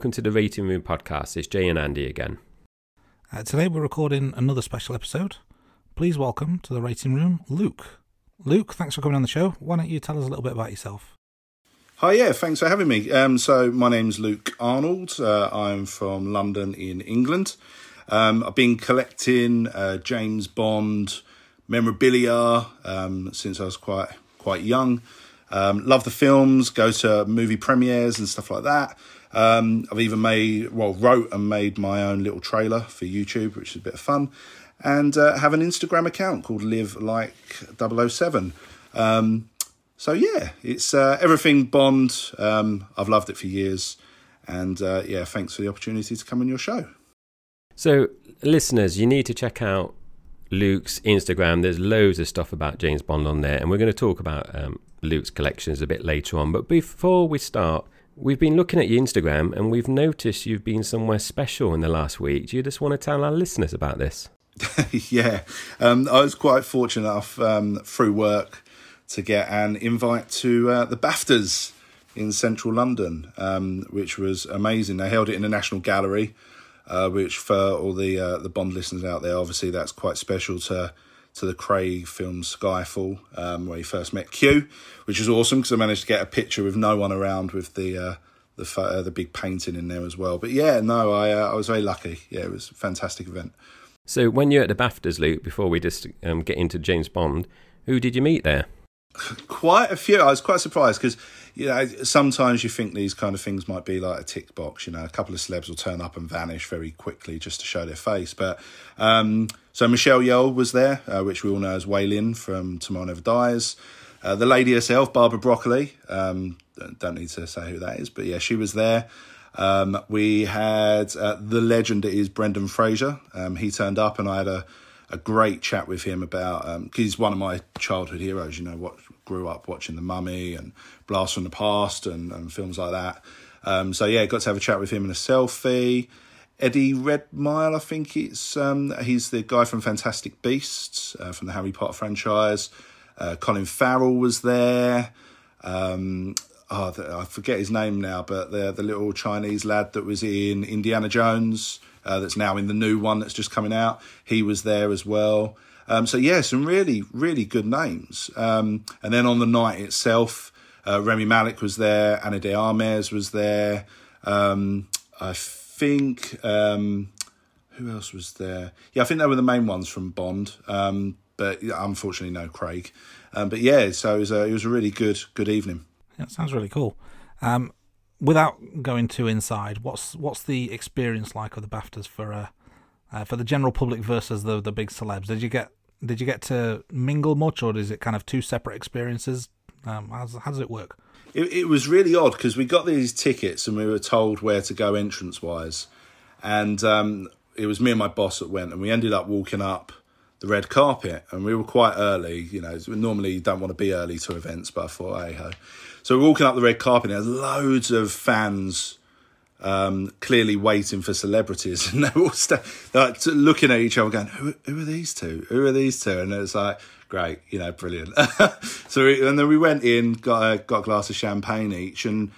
welcome to the Rating Room podcast. It's Jai and Andy again. Uh, today we're recording another special episode. Please welcome to the rating room, Luke. Luke, thanks for coming on the show. Why don't you tell us a little bit about yourself? Hi, yeah, thanks for having me. Um, so, my name's Luke Arnold. Uh, I'm from London in England. Um, I've been collecting uh, James Bond memorabilia um, since I was quite quite young. Um, love the films, go to movie premieres and stuff like that. Um, I've even made, well, wrote and made my own little trailer for YouTube, which is a bit of fun. And uh, have an Instagram account called Live Like 007. Um, so yeah, it's uh, everything Bond. Um, I've loved it for years, and uh, yeah, thanks for the opportunity to come on your show. So, listeners, you need to check out Luke's Instagram. There's loads of stuff about James Bond on there, and we're going to talk about um, Luke's collections a bit later on. But before we start, we've been looking at your Instagram, and we've noticed you've been somewhere special in the last week. Do you just want to tell our listeners about this? yeah, um, I was quite fortunate enough um, through work to get an invite to uh, the BAFTAs in central London, um, which was amazing. They held it in the National Gallery, uh, which for all the uh, the Bond listeners out there, obviously that's quite special to to the Craig film Skyfall, um, where he first met Q, which is awesome because I managed to get a picture with no one around with the uh, the uh, the big painting in there as well. But yeah, no, I uh, I was very lucky. Yeah, it was a fantastic event. So, when you're at the BAFTAs, Luke, before we just um, get into James Bond, who did you meet there? quite a few. I was quite surprised because you know sometimes you think these kind of things might be like a tick box. You know, a couple of celebs will turn up and vanish very quickly just to show their face. But um, so Michelle Yeoh was there, uh, which we all know as Wai Lin from Tomorrow Never Dies. Uh, the lady herself, Barbara Broccoli. Um, don't need to say who that is, but yeah, she was there. Um, we had uh, the legend that is Brendan Fraser. Um, he turned up, and I had a a great chat with him about um, he's one of my childhood heroes. You know, what grew up watching The Mummy and Blast from the Past and, and films like that. Um, so yeah, got to have a chat with him in a selfie. Eddie Redmayne, I think it's um, he's the guy from Fantastic Beasts uh, from the Harry Potter franchise. Uh, Colin Farrell was there. Um, oh, I forget his name now, but the the little Chinese lad that was in Indiana Jones uh, that's now in the new one that's just coming out. He was there as well. Um, so yeah, some really really good names. Um, and then on the night itself, uh, Rami Malek was there, Ana de Armas was there. Um, I think um, who else was there? Yeah, I think they were the main ones from Bond. Um, but unfortunately, no Craig. Um, but yeah, so it was a, it was a really good good evening. Yeah, sounds really cool. Um, without going too inside, what's what's the experience like of the BAFTAs for uh, uh, for the general public versus the the big celebs? Did you get did you get to mingle much, or is it kind of two separate experiences? Um, how, how does it work? It, it was really odd because we got these tickets and we were told where to go entrance wise, and um, it was me and my boss that went, and we ended up walking up the red carpet, and we were quite early. You know, normally you don't want to be early to events, but I thought, hey ho. So we're walking up the red carpet, and there's loads of fans um, clearly waiting for celebrities, and they're all st- like, looking at each other, going, who, "Who are these two? Who are these two? And it's like, great, you know, brilliant. so, we, and then we went in, got a, got a glass of champagne each, and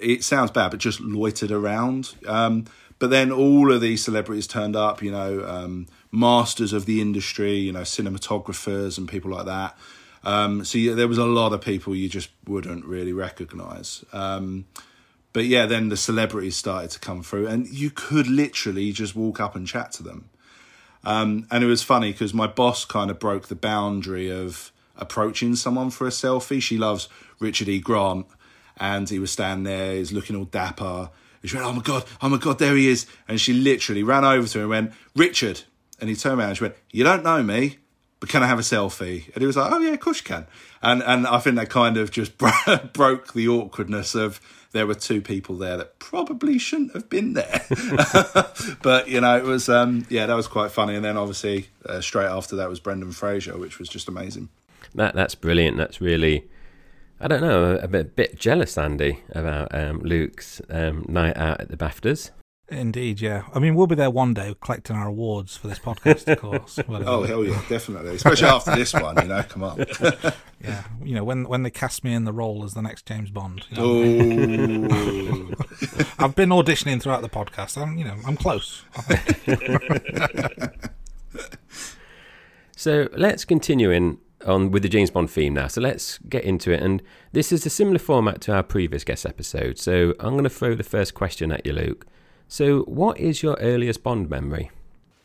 it sounds bad, but just loitered around. Um, but then all of these celebrities turned up, you know, um, masters of the industry, you know, cinematographers and people like that. Um, so yeah, there was a lot of people you just wouldn't really recognise. Um, but yeah, then the celebrities started to come through, and you could literally just walk up and chat to them. Um, and it was funny because my boss kind of broke the boundary of approaching someone for a selfie. She loves Richard E. Grant, and he was standing there, he's looking all dapper. She went, "Oh my god, oh my god, there he is!" And she literally ran over to him and went, "Richard," and he turned around and she went, "You don't know me." but can I have a selfie? And he was like, oh yeah, of course you can. And and I think that kind of just broke the awkwardness of there were two people there that probably shouldn't have been there. but you know, it was um, yeah, that was quite funny. And then obviously uh, straight after that was Brendan Fraser, which was just amazing. That that's brilliant. That's really. I don't know, a bit, bit jealous, Andy, about um, Luke's um, night out at the BAFTAs. Indeed, yeah. I mean, we'll be there one day collecting our awards for this podcast, of course. oh uh, hell yeah, definitely. Especially after this one, you know. Come on. yeah, you know when when they cast me in the role as the next James Bond. You know Oh, I've been auditioning throughout the podcast. I'm, you know, I'm close. So let's continue in on with the James Bond theme now. So let's get into it. And this is a similar format to our previous guest episode. So I'm going to throw the first question at you, Luke. So, what is your earliest Bond memory?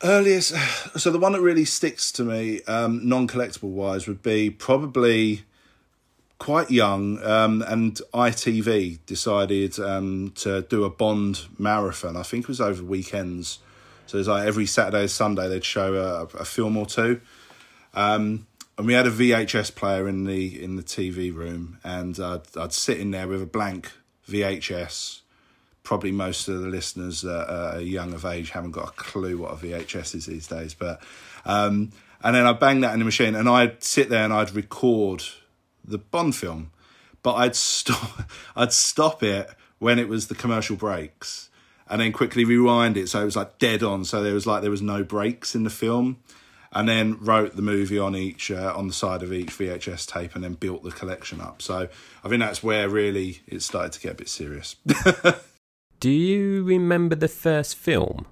earliest. So the one that really sticks to me, um, non-collectible wise, would be probably quite young, um, and ITV decided um, to do a Bond marathon. I think it was over weekends. So it's like every Saturday, Sunday, they'd show a, a film or two. Um, and we had a VHS player in the in the TV room, and I'd sit in there with a blank VHS. Probably most of the listeners that are young of age haven't got a clue what a VHS is these days, but um, and then I'd bang that in the machine, and I'd sit there and I'd record the Bond film, but I'd stop I'd stop it when it was the commercial breaks, and then quickly rewind it so it was like dead on, so there was like there was no breaks in the film and then wrote the movie on each uh, on the side of each VHS tape, and then built the collection up. So I think that's where really it started to get a bit serious. Do you remember the first film?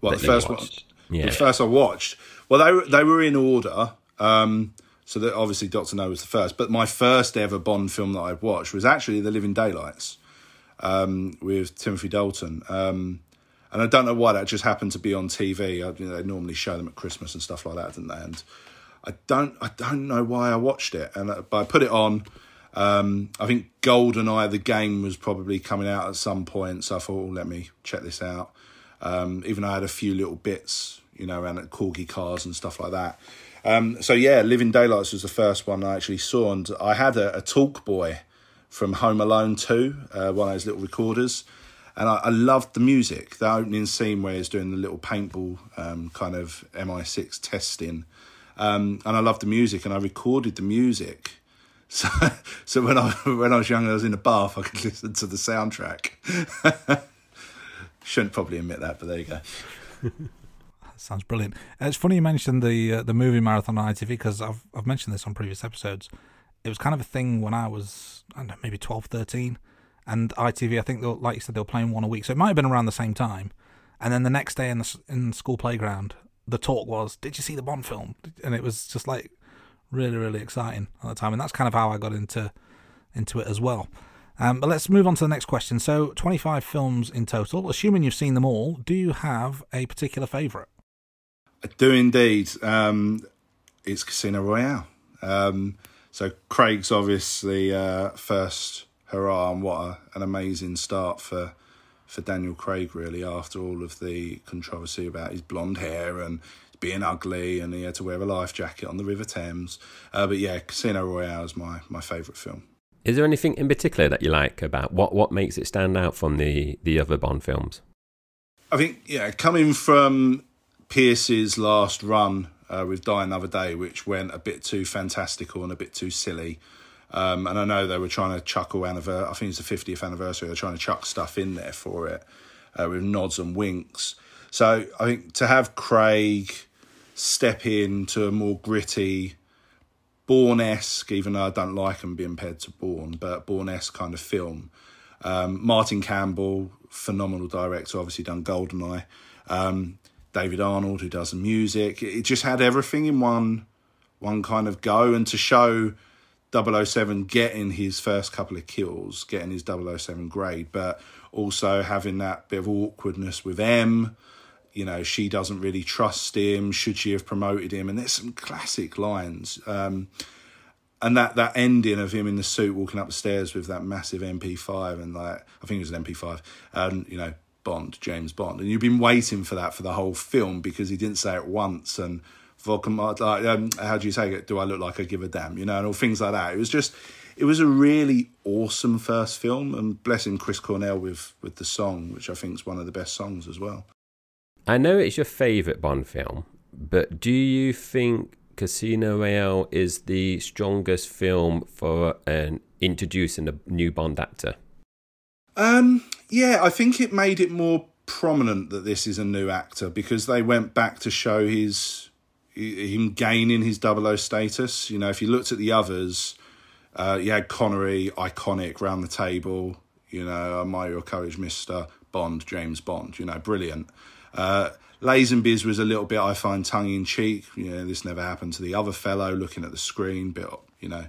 well, the first one. Yeah. the first I watched. Well, they were, they were in order. Um, so that obviously Doctor No was the first, but my first ever Bond film that I watched was actually The Living Daylights um, with Timothy Dalton. Um, and I don't know why that just happened to be on TV. I, you know, they normally show them at Christmas and stuff like that, didn't they? And I don't, I don't know why I watched it. And uh, but I put it on. Um, I think GoldenEye, the game, was probably coming out at some point, so I thought, oh, let me check this out. Um, even I had a few little bits, you know, around at corgi cars and stuff like that. Um, so yeah, Living Daylights was the first one I actually saw, and I had a, a Talk Boy from Home Alone 2, uh, one of those little recorders. And I, I loved the music, the opening scene where he's doing the little paintball um, kind of MI6 testing. Um, and I loved the music, and I recorded the music. So, so when I when I was young, I was in a bath. I could listen to the soundtrack. Shouldn't probably admit that, but there you go. Sounds brilliant. Uh, It's funny you mentioned the uh, the movie marathon on ITV because I've I've mentioned this on previous episodes. It was kind of a thing when I was I don't know maybe 12, 13. and ITV I think like you said they were playing one a week, so it might have been around the same time. And then the next day in the in the school playground, the talk was, "Did you see the Bond film?" And it was just like really really exciting at the time, and that's kind of how I got into into it as well. Um, but let's move on to the next question. So, 25 films in total. Assuming you've seen them all, do you have a particular favourite? I do indeed. Um, it's Casino Royale. Um, so Craig's obviously uh, first hurrah, and what a, an amazing start for for Daniel Craig. Really, after all of the controversy about his blonde hair and being ugly, and he had to wear a life jacket on the River Thames. Uh, but yeah, Casino Royale is my my favourite film. Is there anything in particular that you like about what what makes it stand out from the the other Bond films? I think yeah, coming from Pierce's last run uh, with Die Another Day, which went a bit too fantastical and a bit too silly. Um, and I know they were trying to chuckle anniversary. I think it's the 50th anniversary. They're trying to chuck stuff in there for it uh, with nods and winks. So I think to have Craig step into a more gritty, Bourne esque, even though I don't like them being paired to Bourne, but Bourne esque kind of film. Um, Martin Campbell, phenomenal director, obviously done Goldeneye. Um, David Arnold, who does the music. It just had everything in one one kind of go. And to show 007 getting his first couple of kills, getting his 007 grade, but also having that bit of awkwardness with M. You know, she doesn't really trust him. Should she have promoted him? And there's some classic lines. Um, and that that ending of him in the suit walking up the stairs with that massive MP5 and like I think it was an MP5 and you know Bond James Bond and you've been waiting for that for the whole film because he didn't say it once and Volcom like um, how do you say it do I look like I give a damn you know and all things like that it was just it was a really awesome first film and bless him Chris Cornell with with the song which I think is one of the best songs as well I know it's your favourite Bond film, but do you think Casino Royale is the strongest film for an introducing a new Bond actor? Um, yeah, I think it made it more prominent that this is a new actor because they went back to show his him gaining his double O status. You know, if you looked at the others, uh, you had Connery, iconic, round the table. You know, Admire Your Courage, Mister Bond, James Bond. You know, brilliant. Uh, Lazenby's was a little bit, I find, tongue in cheek. You know, this never happened to the other fellow looking at the screen, bit, you know.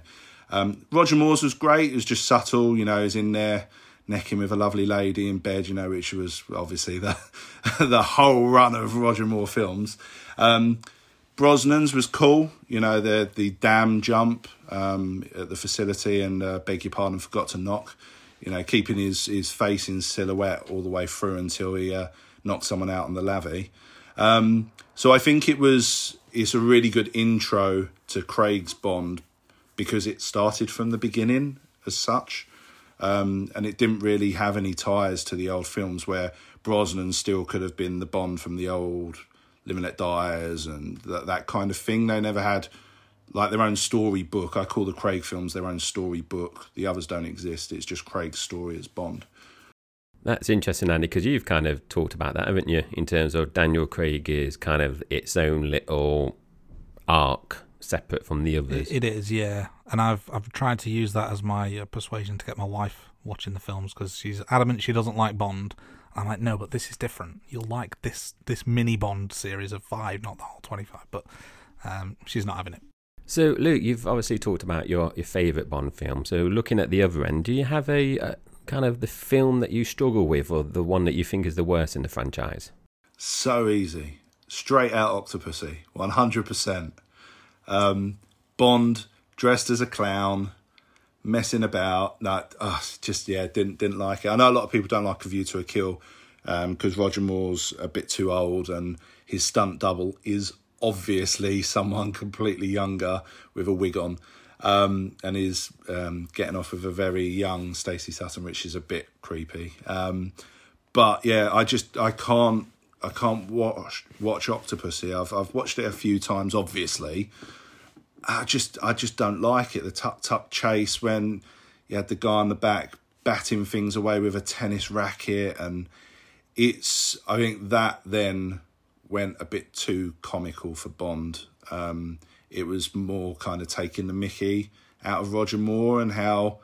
Um, Roger Moore's was great. It was just subtle, you know, he's in there necking with a lovely lady in bed, you know, which was obviously the the whole run of Roger Moore films. Um, Brosnan's was cool, you know, the the dam jump um, at the facility and uh, beg your pardon, forgot to knock, you know, keeping his his face in silhouette all the way through until he uh, knocked someone out on the lavvy. Um, so I think it was it's a really good intro to Craig's Bond because it started from the beginning as such. Um, and it didn't really have any ties to the old films where Brosnan still could have been the Bond from the old Live and Let and that, that kind of thing. They never had like their own storybook. I call the Craig films their own storybook. The others don't exist. It's just Craig's story as Bond. That's interesting, Andy, because you've kind of talked about that, haven't you? In terms of Daniel Craig is kind of its own little arc separate from the others. It is, yeah. And I've I've tried to use that as my uh, persuasion to get my wife watching the films because she's adamant she doesn't like Bond. I'm like, no, but this is different. You'll like this this mini Bond series of five, not the whole twenty five. But um, she's not having it. So, Luke, you've obviously talked about your, your favourite Bond film. So, looking at the other end, do you have a, a kind of the film that you struggle with, or the one that you think is the worst in the franchise? So easy, straight out Octopussy, one hundred percent. Um, Bond dressed as a clown, messing about. No, uh, just yeah, didn't didn't like it. I know a lot of people don't like A View to a Kill because um, Roger Moore's a bit too old and his stunt double is obviously someone completely younger with a wig on. Um, and is um, getting off with a very young Stacey Sutton, which is a bit creepy. Um, but yeah, I just I can't I can't watch watch Octopussy. I've I've watched it a few times, obviously. I just I just don't like it. The tuk tuk chase when you had the guy on the back batting things away with a tennis racket, and it's I think that then went a bit too comical for Bond. Um, it was more kind of taking the Mickey out of Roger Moore and how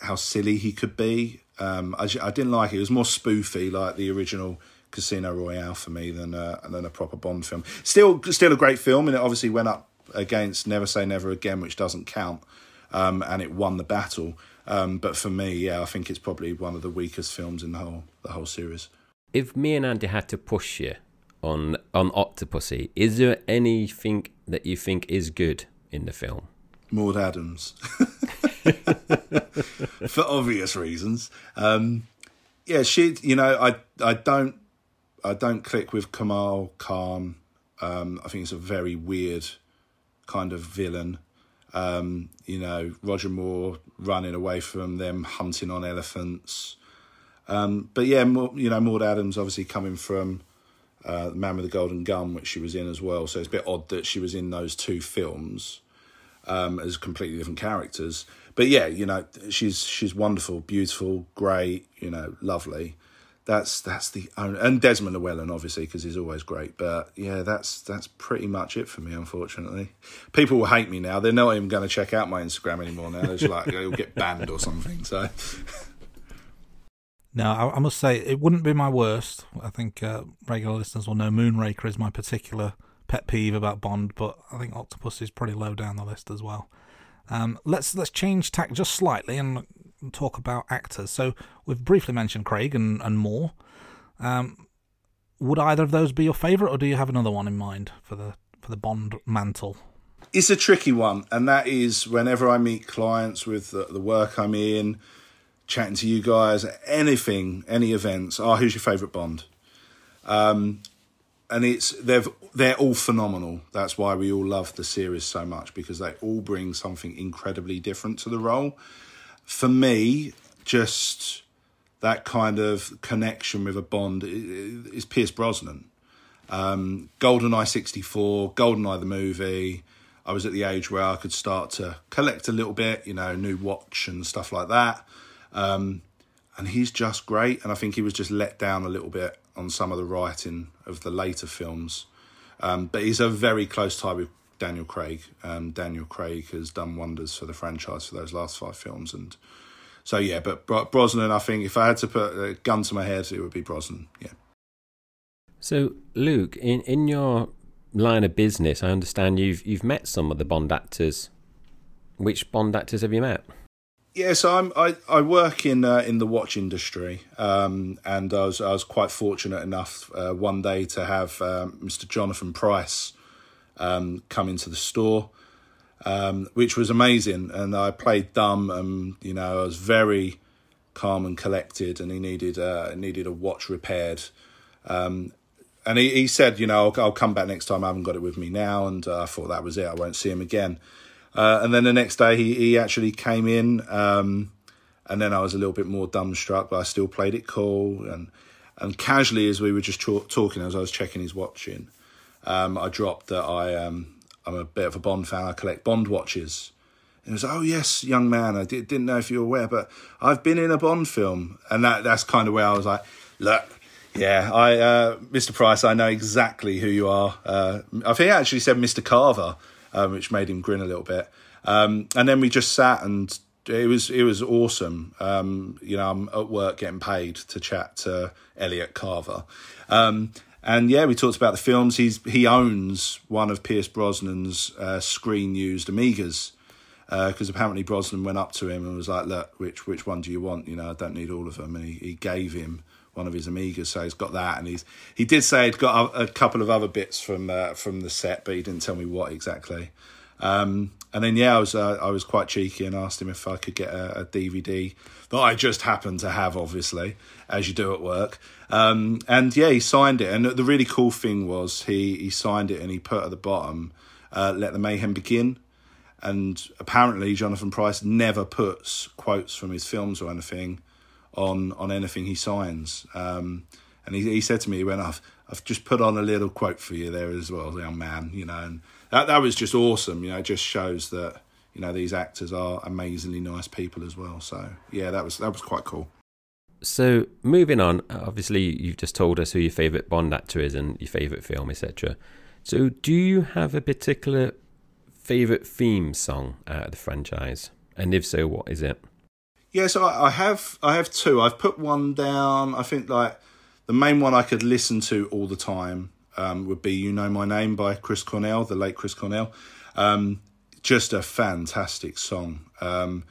how silly he could be. Um, I, I didn't like it. It was more spoofy, like the original Casino Royale for me than than a proper Bond film. Still, still a great film, and it obviously went up against Never Say Never Again, which doesn't count, um, and it won the battle. Um, but for me, yeah, I think it's probably one of the weakest films in the whole the whole series. If me and Andy had to push you on on Octopussy, is there anything that you think is good in the film? Maud Adams, for obvious reasons. Um, yeah, she. You know, I I don't I don't click with Kamal Khan. Um, I think it's a very weird kind of villain. Um, you know, Roger Moore running away from them, hunting on elephants. Um, but yeah, more, you know, Maud Adams obviously coming from uh, Man with the Golden Gun, which she was in as well. So it's a bit odd that she was in those two films um, as completely different characters. But yeah, you know, she's she's wonderful, beautiful, great, you know, lovely. That's that's the and Desmond Llewellyn obviously because he's always great. But yeah, that's that's pretty much it for me. Unfortunately, people will hate me now. They're not even going to check out my Instagram anymore now. It's like it'll get banned or something. So. No, I, I, must say it wouldn't be my worst. I think uh, regular listeners will know Moonraker is my particular pet peeve about Bond, but I think Octopus is pretty low down the list as well. Um, let's let's change tack just slightly and talk about actors. So we've briefly mentioned Craig and and Moore. Um, would either of those be your favourite, or do you have another one in mind for the for the Bond mantle? It's a tricky one, and that is whenever I meet clients with the, the work I'm in, chatting to you guys, anything, any events. Oh, who's your favourite Bond? Um, and it's they've they're all phenomenal. That's why we all love the series so much because they all bring something incredibly different to the role. For me, just that kind of connection with a Bond is Pierce Brosnan. Um, GoldenEye 64, GoldenEye the movie. I was at the age where I could start to collect a little bit, you know, new watch and stuff like that. Um, and he's just great. And I think he was just let down a little bit on some of the writing of the later films. Um, but he's a very close tie with Daniel Craig. Um, Daniel Craig has done wonders for the franchise for those last five films, and so yeah. But Brosnan, I think if I had to put a gun to my head, it would be Brosnan. Yeah. So Luke, in in your line of business, I understand you've you've met some of the Bond actors. Which Bond actors have you met? Yeah, so I'm, I I work in uh, in the watch industry, um, and I was I was quite fortunate enough uh, one day to have um, Mr. Jonathan Pryce um, come into the store, um, which was amazing. And I played dumb, and you know I was very calm and collected, and he needed uh, needed a watch repaired. Um, and he, he said, you know, I'll, I'll, come back next time. I haven't got it with me now, and uh, I thought that was it. I won't see him again. Uh, and then the next day, he, he actually came in, um, and then I was a little bit more dumbstruck, but I still played it cool and and casually as we were just talking as I was checking his watch in, um, I dropped that I um, I'm a bit of a Bond fan. I collect Bond watches. And he was, oh yes, young man. I did, didn't know if you were aware, but I've been in a Bond film, and that that's kind of where I was like, look, yeah, I, uh, Mr. Pryce, I know exactly who you are. Uh, I think he actually said Mr. Carver, um, which made him grin a little bit. Um, and then we just sat and it was it was awesome. Um, you know, I'm at work getting paid to chat to Elliot Carver. Um, and yeah, we talked about the films. He's he owns one of Pierce Brosnan's uh, screen used Omegas because uh, apparently Brosnan went up to him and was like, "Look, which which one do you want? You know, I don't need all of them." And he, he gave him one of his Omegas, so he's got that. And he's he did say he'd got a, a couple of other bits from uh, from the set, but he didn't tell me what exactly. Um, and then yeah, I was uh, I was quite cheeky and asked him if I could get a, a, DVD that I just happened to have, obviously, as you do at work. Um, and yeah, he signed it. And the really cool thing was he he signed it and he put at the bottom, uh, "Let the mayhem begin." And apparently, Jonathan Pryce never puts quotes from his films or anything on on anything he signs. Um, and he, he said to me, he went, I've, I've just put on a little quote for you there as well, young man, you know, and that, that was just awesome. You know, it just shows that, you know, these actors are amazingly nice people as well. So yeah, that was, that was quite cool. So moving on, obviously you've just told us who your favourite Bond actor is and your favourite film, etc. So do you have a particular favourite theme song out of the franchise? And if so, what is it? Yeah, so I have I have two. I've put one down. I think like the main one I could listen to all the time um, would be "You Know My Name" by Chris Cornell, the late Chris Cornell. Um, just a fantastic song, um,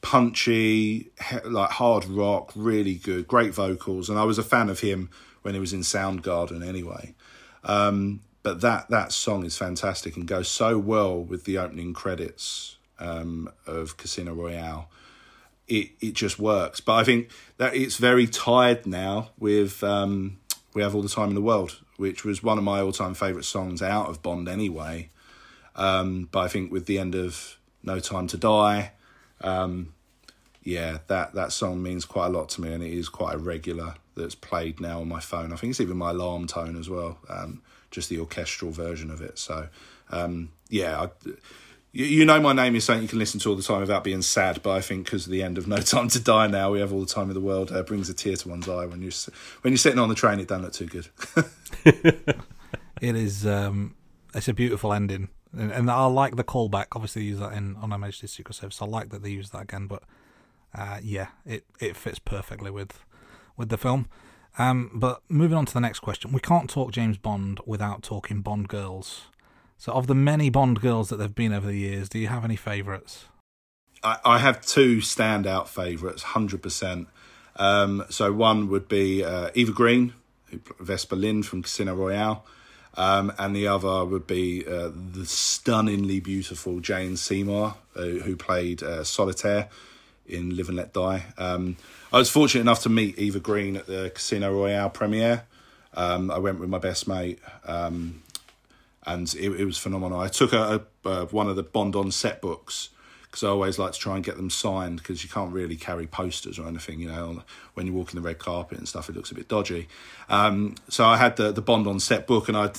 punchy, he- like hard rock, really good, great vocals, and I was a fan of him when he was in Soundgarden anyway. Um, but that that song is fantastic and goes so well with the opening credits um, of Casino Royale it it just works. But I think that it's very tied now with um, "We Have All the Time in the World," which was one of my all time favorite songs out of Bond anyway. Um, but I think with the end of "No Time to Die," um, yeah, that that song means quite a lot to me, and it is quite a regular that's played now on my phone. I think it's even my alarm tone as well, um, just the orchestral version of it. So um, yeah. I, you, you know my name is something you can listen to all the time without being sad, but I think because of the end of No Time to Die now, we have all the time in the world. Uh, brings a tear to one's eye when you when you're sitting on the train. It doesn't look too good. it is. Um, it's a beautiful ending, and, and, I like the callback. Obviously, they use that in on Her Majesty's Secret Service. I like that they use that again, but uh, yeah, it it fits perfectly with with the film. Um, but moving on to the next question, we can't talk James Bond without talking Bond girls. So, of the many Bond girls that they've been over the years, do you have any favourites? I, I, have two standout favourites, hundred um, percent. So one would be uh, Eva Green, Vesper Lynd from Casino Royale, um, and the other would be uh, the stunningly beautiful Jane Seymour, uh, who played uh, Solitaire in Live and Let Die. Um, I was fortunate enough to meet Eva Green at the Casino Royale premiere. Um, I went with my best mate. Um, and it, it was phenomenal. I took a, a uh, one of the Bond on set books because I always like to try and get them signed because you can't really carry posters or anything, you know, when you walk in the red carpet and stuff, it looks a bit dodgy. Um, so I had the the Bond on set book, and I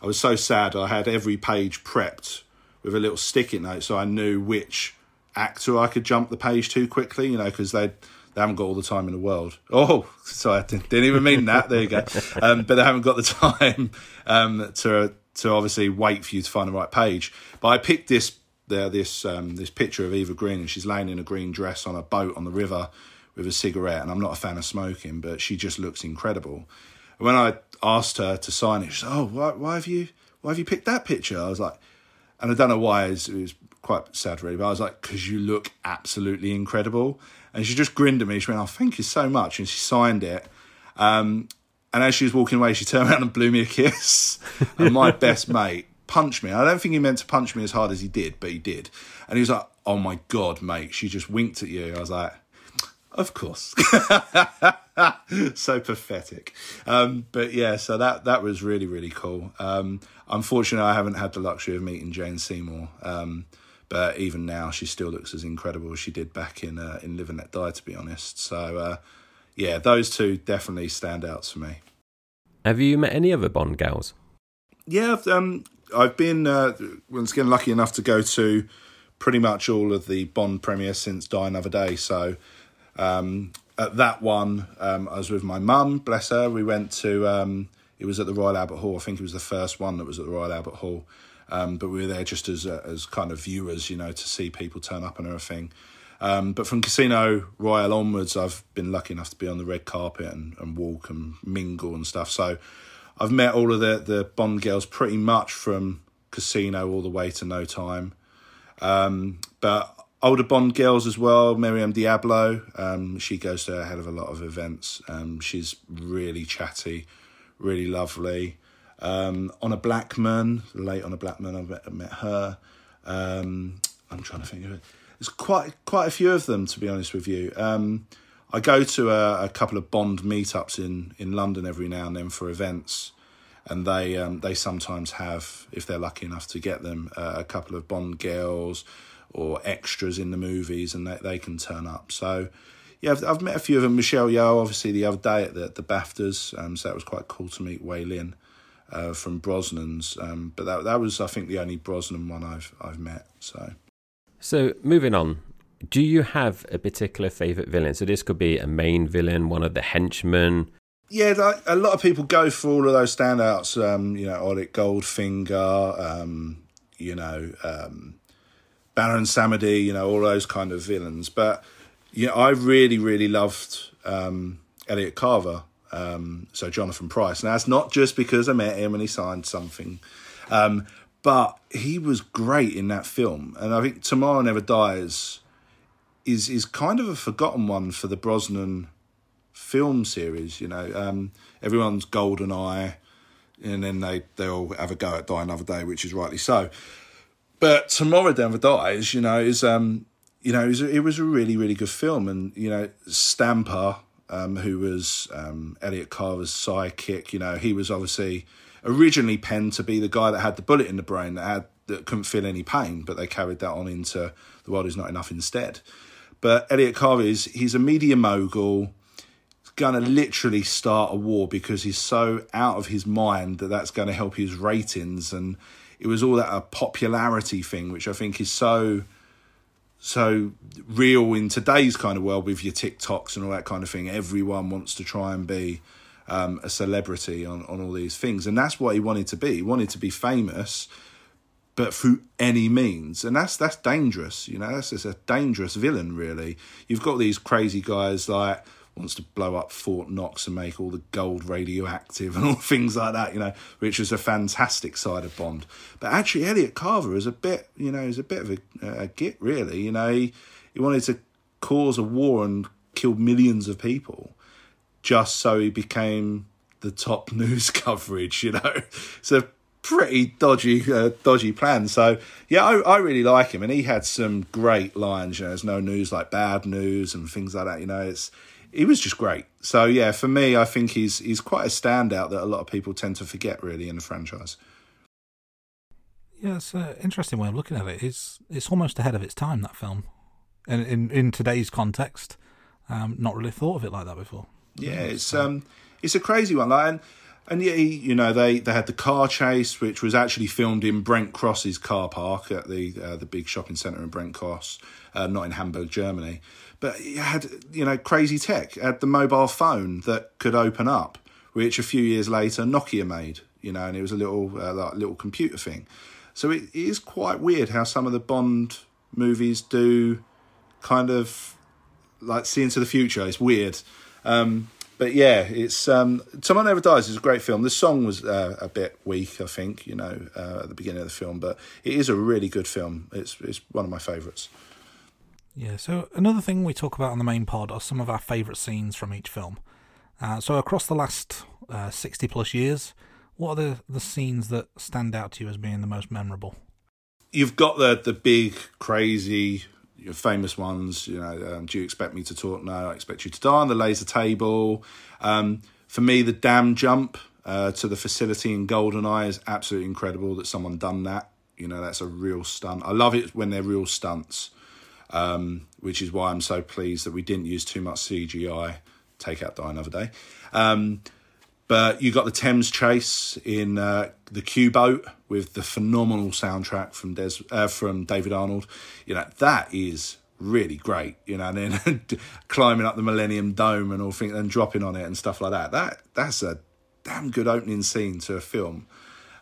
I was so sad. I had every page prepped with a little sticky note, so I knew which actor I could jump the page to quickly, you know, because they they haven't got all the time in the world. Oh, sorry, I didn't, didn't even mean that. There you go. Um, but they haven't got the time um, to to obviously wait for you to find the right page. But I picked this there this um, this picture of Eva Green, and she's laying in a green dress on a boat on the river with a cigarette. And I'm not a fan of smoking, but she just looks incredible. when I asked her to sign it, she said, "Oh, why, why have you why have you picked that picture?" I was like, and I don't know why. It was, it was quite sad, really. But I was like, "Because you look absolutely incredible." And she just grinned at me. She went, "Oh, thank you so much," and she signed it. Um, and as she was walking away, she turned around and blew me a kiss. and my best mate punched me. I don't think he meant to punch me as hard as he did, but he did. And he was like, "Oh my god, mate!" She just winked at you. I was like, "Of course." so pathetic. Um, but yeah, so that that was really really cool. Um, unfortunately, I haven't had the luxury of meeting Jane Seymour. Um, but even now, she still looks as incredible as she did back in uh, in Live and Let Die. To be honest, so uh, yeah, those two definitely stand out for me. Have you met any other Bond gals? Yeah, I've, um, I've been uh, once again lucky enough to go to pretty much all of the Bond premieres since Die Another Day. So um, at that one, um, I was with my mum, bless her. We went to um, it was at the Royal Albert Hall. I think it was the first one that was at the Royal Albert Hall. Um, but we were there just as uh, as kind of viewers, you know, to see people turn up and everything. Um, but from Casino Royale onwards, I've been lucky enough to be on the red carpet and, and walk and mingle and stuff. So I've met all of the, the Bond girls pretty much from Casino all the way to No Time. Um, but older Bond girls as well, Maryam d'Abo. Um, she goes to a hell of a lot of events. Um, she's really chatty, really lovely. Um, Honor Blackman, late Honor Blackman, I've met, met her. Um, I'm trying to think of it. There's quite quite a few of them, to be honest with you. Um, I go to a, a, couple of Bond meetups in, in London every now and then for events, and they um, they sometimes have, if they're lucky enough to get them, uh, a couple of Bond girls or extras in the movies, and they, they can turn up. So, yeah, I've, I've met a few of them. Michelle Yeoh, obviously, the other day at the, the BAFTAs, um, so that was quite cool to meet Wai Lin uh, from Brosnan's. Um, but that that was, I think, the only Brosnan one I've I've met. So. So moving on, do you have a particular favourite villain? So this could be a main villain, one of the henchmen. Yeah, a lot of people go for all of those standouts. Um, you know, Auric Goldfinger. Um, you know, um, Baron Samedi. You know, all those kind of villains. But you know, I really, really loved um, Elliot Carver. Um, so Jonathan Pryce. Now, that's not just because I met him and he signed something. Um, but he was great in that film, and I think Tomorrow Never Dies is is kind of a forgotten one for the Brosnan film series. You know, um, everyone's Golden Eye, and then they they all have a go at Die Another Day, which is rightly so. But Tomorrow Never Dies, you know, is um, you know, it was, a, it was a really really good film, and you know, Stamper, um, who was um, Elliot Carver's sidekick, you know, he was obviously originally penned to be the guy that had the bullet in the brain that had that couldn't feel any pain, but they carried that on into the world is not enough instead. But Elliot Carver is he's a media mogul. To literally start a war because he's so out of his mind that that's going to help his ratings. And it was all that a popularity thing, which I think is so so real in today's kind of world with your TikToks and all that kind of thing. Everyone wants to try and be um, a celebrity on, on all these things. And that's what he wanted to be. He wanted to be famous, but through any means. And that's that's dangerous, you know, that's just a dangerous villain, really. You've got these crazy guys like wants to blow up Fort Knox and make all the gold radioactive and all things like that, you know, which is a fantastic side of Bond. But actually, Elliot Carver is a bit, you know, is a bit of a, a git, really. You know, he, he wanted to cause a war and kill millions of people just so he became the top news coverage. You know, it's a pretty dodgy, uh, dodgy plan. So yeah, I, I really like him, and he had some great lines. You know, there's no news like bad news and things like that. You know, it's he was just great. So yeah, for me, I think he's he's quite a standout that a lot of people tend to forget really in the franchise. Yeah, it's an interesting way of looking at it. It's it's almost ahead of its time that film, and in in today's context, um, not really thought of it like that before. Yeah, it's um, it's a crazy one. Like, and and yeah, he, you know they they had the car chase, which was actually filmed in Brent Cross's car park at the uh, the big shopping centre in Brent Cross, uh, not in Hamburg, Germany. But it had you know crazy tech. It had the mobile phone that could open up, which a few years later Nokia made. You know, and it was a little uh, like little computer thing. So it, it is quite weird how some of the Bond movies do kind of like see into the future. It's weird. Um, but yeah, it's um, Tomorrow Never Dies is a great film. The song was uh, a bit weak, I think, you know, uh, at the beginning of the film, but it is a really good film. It's it's one of my favourites. Yeah. So another thing we talk about on the main pod are some of our favourite scenes from each film. Uh, so across the last uh, sixty plus years, what are the the scenes that stand out to you as being the most memorable? You've got the the big crazy your famous ones. You know, um, do you expect me to talk? No, I expect you to die on the laser table. Um, for me, the dam jump uh, to the facility in Goldeneye is absolutely incredible that someone done that. You know, that's a real stunt. I love it when they're real stunts, um, which is why I'm so pleased that we didn't use too much CGI. Take out Die Another Day. But you got the Thames Chase in uh, the Q boat with the phenomenal soundtrack from Des uh, from David Arnold. You know that is really great. You know, and then climbing up the Millennium Dome and all things and dropping on it and stuff like that. That that's a damn good opening scene to a film.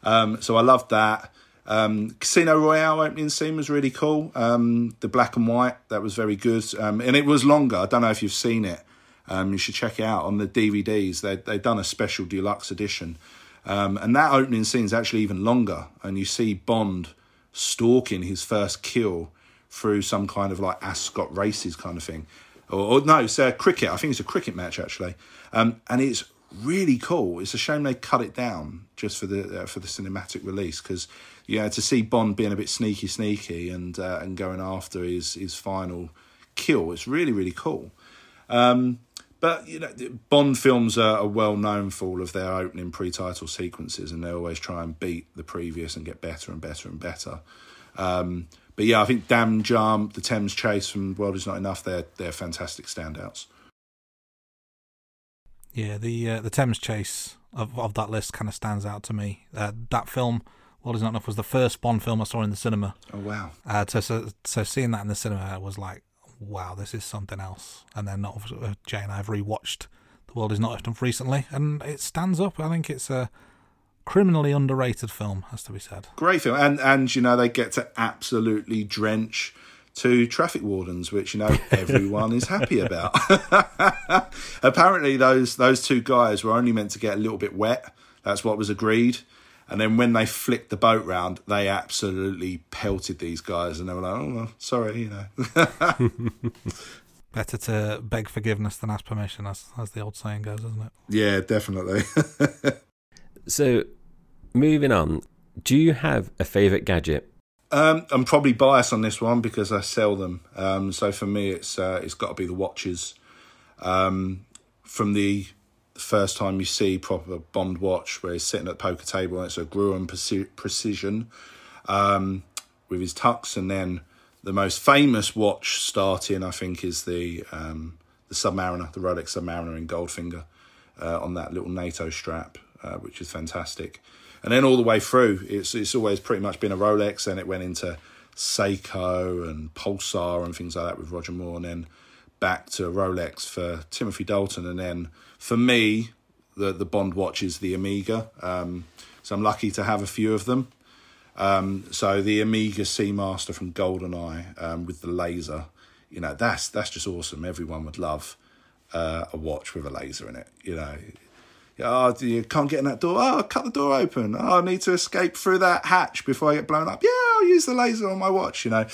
Um, so I loved that. Um, Casino Royale opening scene was really cool. Um, the black and white that was very good, um, and it was longer. I don't know if you've seen it. Um, you should check it out on the DVDs. They they've done a special deluxe edition, um, and that opening scene is actually even longer. And you see Bond stalking his first kill through some kind of like Ascot races kind of thing, or, or no, it's a cricket. I think it's a cricket match actually, um, and it's really cool. It's a shame they cut it down just for the uh, for the cinematic release because yeah, to see Bond being a bit sneaky, sneaky, and uh, and going after his his final kill, it's really really cool. Um, but you know, Bond films are, are, well known for all of their opening pre-title sequences, and they always try and beat the previous and get better and better and better. Um, but yeah, I think Dam Jump, the Thames Chase from World Is Not Enough, they're they're fantastic standouts. Yeah, the uh, the Thames Chase of of that list kind of stands out to me. Uh, that film, World Is Not Enough, was the first Bond film I saw in the cinema. Oh wow! Uh, so, so so seeing that in the cinema was like wow, this is something else. And then not uh, Jai and I have rewatched The World Is Not Enough recently, and it stands up. I think it's a criminally underrated film, has to be said. Great film, and and you know they get to absolutely drench to traffic wardens, which you know everyone is happy about. Apparently, those those two guys were only meant to get a little bit wet. That's what was agreed. And then when they flicked the boat round, they absolutely pelted these guys, and they were like, "Oh, well, sorry," you know. Better to beg forgiveness than ask permission, as as the old saying goes, isn't it? Yeah, definitely. so, moving on, do you have a favourite gadget? Um, I'm probably biased on this one because I sell them. Um, so for me, it's uh, it's got to be the watches. Um, from the the first time you see proper Bond watch where he's sitting at the poker table and it's a Gruen Precision um, with his tux, and then the most famous watch starting, I think, is the um, the Submariner, the Rolex Submariner in Goldfinger uh, on that little NATO strap, uh, which is fantastic. And then all the way through, it's it's always pretty much been a Rolex, and it went into Seiko and Pulsar and things like that with Roger Moore, and then back to Rolex for Timothy Dalton, and then for me, the the Bond watch is the Omega. Um, so I'm lucky to have a few of them. Um, so the Omega Seamaster from GoldenEye um, with the laser, you know, that's that's just awesome. Everyone would love uh, a watch with a laser in it. You know, oh, you can't get in that door. Oh, cut the door open. Oh, I need to escape through that hatch before I get blown up. Yeah, I'll use the laser on my watch. You know,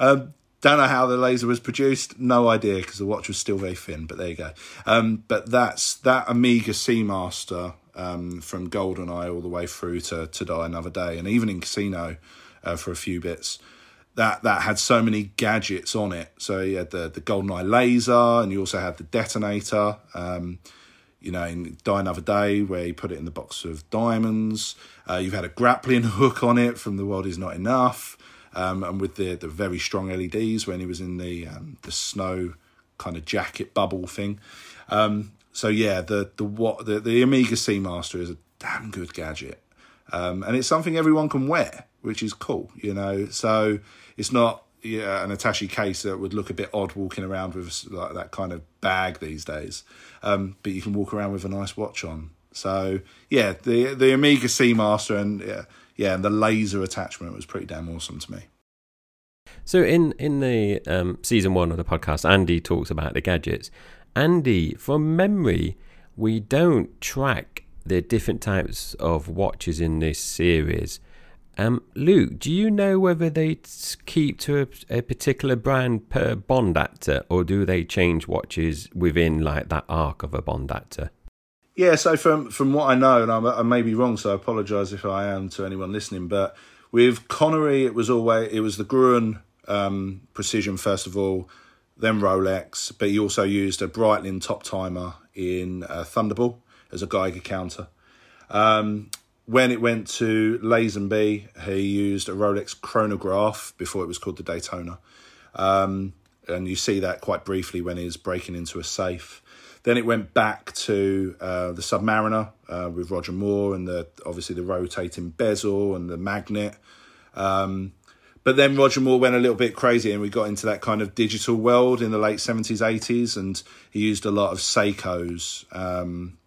um, don't know how the laser was produced. No idea because the watch was still very thin. But there you go. Um, but that's that Omega Seamaster um, from GoldenEye all the way through to To Die Another Day, and even in Casino uh, for a few bits. That that had so many gadgets on it. So you had the the GoldenEye laser, and you also had the detonator. Um, you know, in Die Another Day, where you put it in the box of diamonds. Uh, you've had a grappling hook on it from The World Is Not Enough um, and with the the very strong LEDs when he was in the um, the snow kind of jacket bubble thing. Um, so yeah, the the what the, the Omega Seamaster is a damn good gadget. Um, and it's something everyone can wear, which is cool, you know. So it's not yeah, an attache case that would look a bit odd walking around with like that kind of bag these days. Um, but you can walk around with a nice watch on. So yeah, the the Omega Seamaster and yeah, yeah, and the laser attachment was pretty damn awesome to me. So in in the um, season one of the podcast, Andy talks about the gadgets. Andy, from memory, we don't track the different types of watches in this series. Um, Luke, do you know whether they keep to a, a, particular brand per Bond actor, or do they change watches within like that arc of a Bond actor? Yeah, so from from what I know, and I'm, I may be wrong, so I apologise if I am to anyone listening, but with Connery, it was always it was the Gruen um, Precision first of all, then Rolex, but he also used a Breitling top timer in uh, Thunderball as a Geiger counter. Um, when it went to Lazenby, he used a Rolex chronograph before it was called the Daytona. Um, and you see that quite briefly when he's breaking into a safe. Then it went back to uh, the Submariner uh, with Roger Moore and the obviously the rotating bezel and the magnet. Um, but then Roger Moore went a little bit crazy and we got into that kind of digital world in the late 70s, 80s, and he used a lot of Seikos. Um,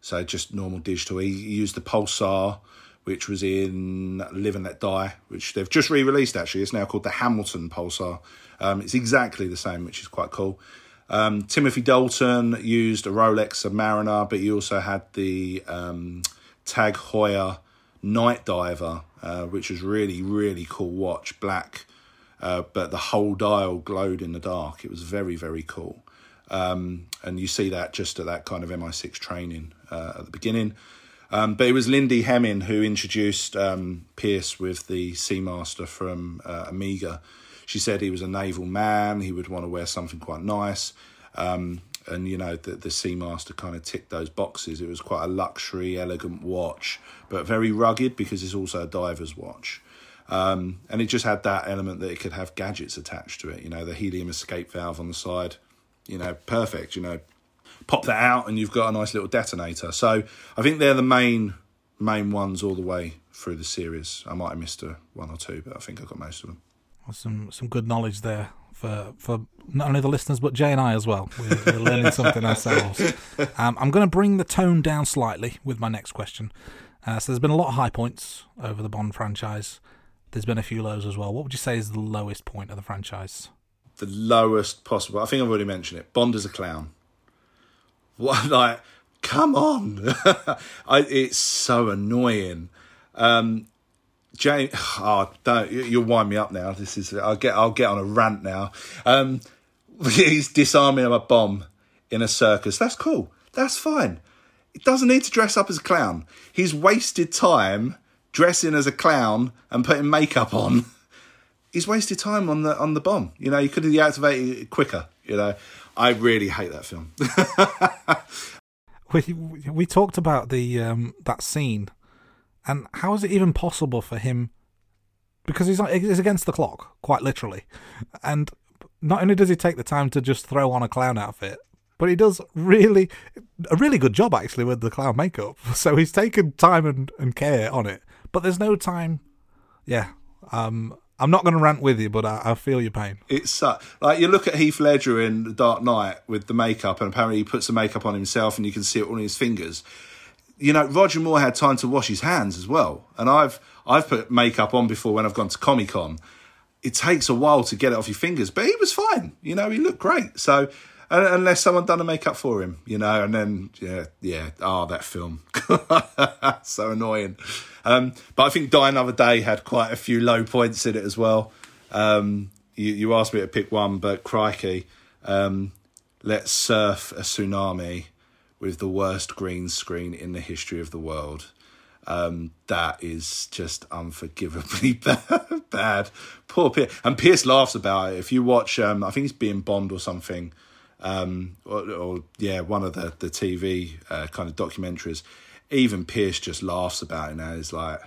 so just normal digital. He, used the Pulsar, which was in Live and Let Die, which they've just re released actually. It's now called the Hamilton Pulsar. Um, it's exactly the same, which is quite cool. Um, Timothy Dalton used a Rolex Submariner, but he also had the um, Tag Heuer Night Diver, uh, which was really, really cool watch, black, uh, but the whole dial glowed in the dark. It was very, very cool. Um, and you see that just at that kind of MI6 training uh, at the beginning. Um, but it was Lindy Hemming who introduced um, Pierce with the Seamaster from uh, Omega. She said he was a naval man, he would want to wear something quite nice. Um, and, you know, the, the Seamaster kind of ticked those boxes. It was quite a luxury, elegant watch, but very rugged because it's also a diver's watch. Um, and it just had that element that it could have gadgets attached to it. You know, the helium escape valve on the side, you know, perfect. You know, pop that out and you've got a nice little detonator. So I think they're the main main ones all the way through the series. I might have missed a one or two, but I think I got most of them. Some some good knowledge there for for not only the listeners but Jai and I as well. We're, we're learning something ourselves. Um, I'm going to bring the tone down slightly with my next question. Uh, so there's been a lot of high points over the Bond franchise. There's been a few lows as well. What would you say is the lowest point of the franchise? The lowest possible. I think I've already mentioned it. Bond is a clown. What like? Come on! I, it's so annoying. Um, Jane, oh, don't you'll wind me up now. This is I'll get I'll get on a rant now. Um, he's disarming a bomb in a circus. That's cool. That's fine. He doesn't need to dress up as a clown. He's wasted time dressing as a clown and putting makeup on. He's wasted time on the on the bomb. You know, you could have deactivated it quicker. You know, I really hate that film. we we talked about the um, that scene, and how is it even possible for him? Because he's he's against the clock, quite literally, and not only does he take the time to just throw on a clown outfit, but he does really a really good job actually with the clown makeup. So he's taken time and, and care on it, but there's no time. Yeah, um, I'm not going to rant with you, but I, I feel your pain. It's uh, like you look at Heath Ledger in The Dark Knight with the makeup, and apparently he puts the makeup on himself, and you can see it on his fingers. You know, Roger Moore had time to wash his hands as well, and I've I've put makeup on before when I've gone to Comic Con. It takes a while to get it off your fingers, but he was fine. You know, he looked great. So unless someone done the makeup for him, you know, and then yeah, yeah, ah, oh, that film, so annoying. Um, but I think Die Another Day had quite a few low points in it as well. Um, you, you asked me to pick one, but crikey, um, let's surf a tsunami with the worst green screen in the history of the world. Um, that is just unforgivably bad. bad. Poor Pierce. And Pierce laughs about it. If you watch, um, I think he's being Bond or something, um, or, or, yeah, one of the the TV uh, kind of documentaries even Pierce just laughs about it now. He's like,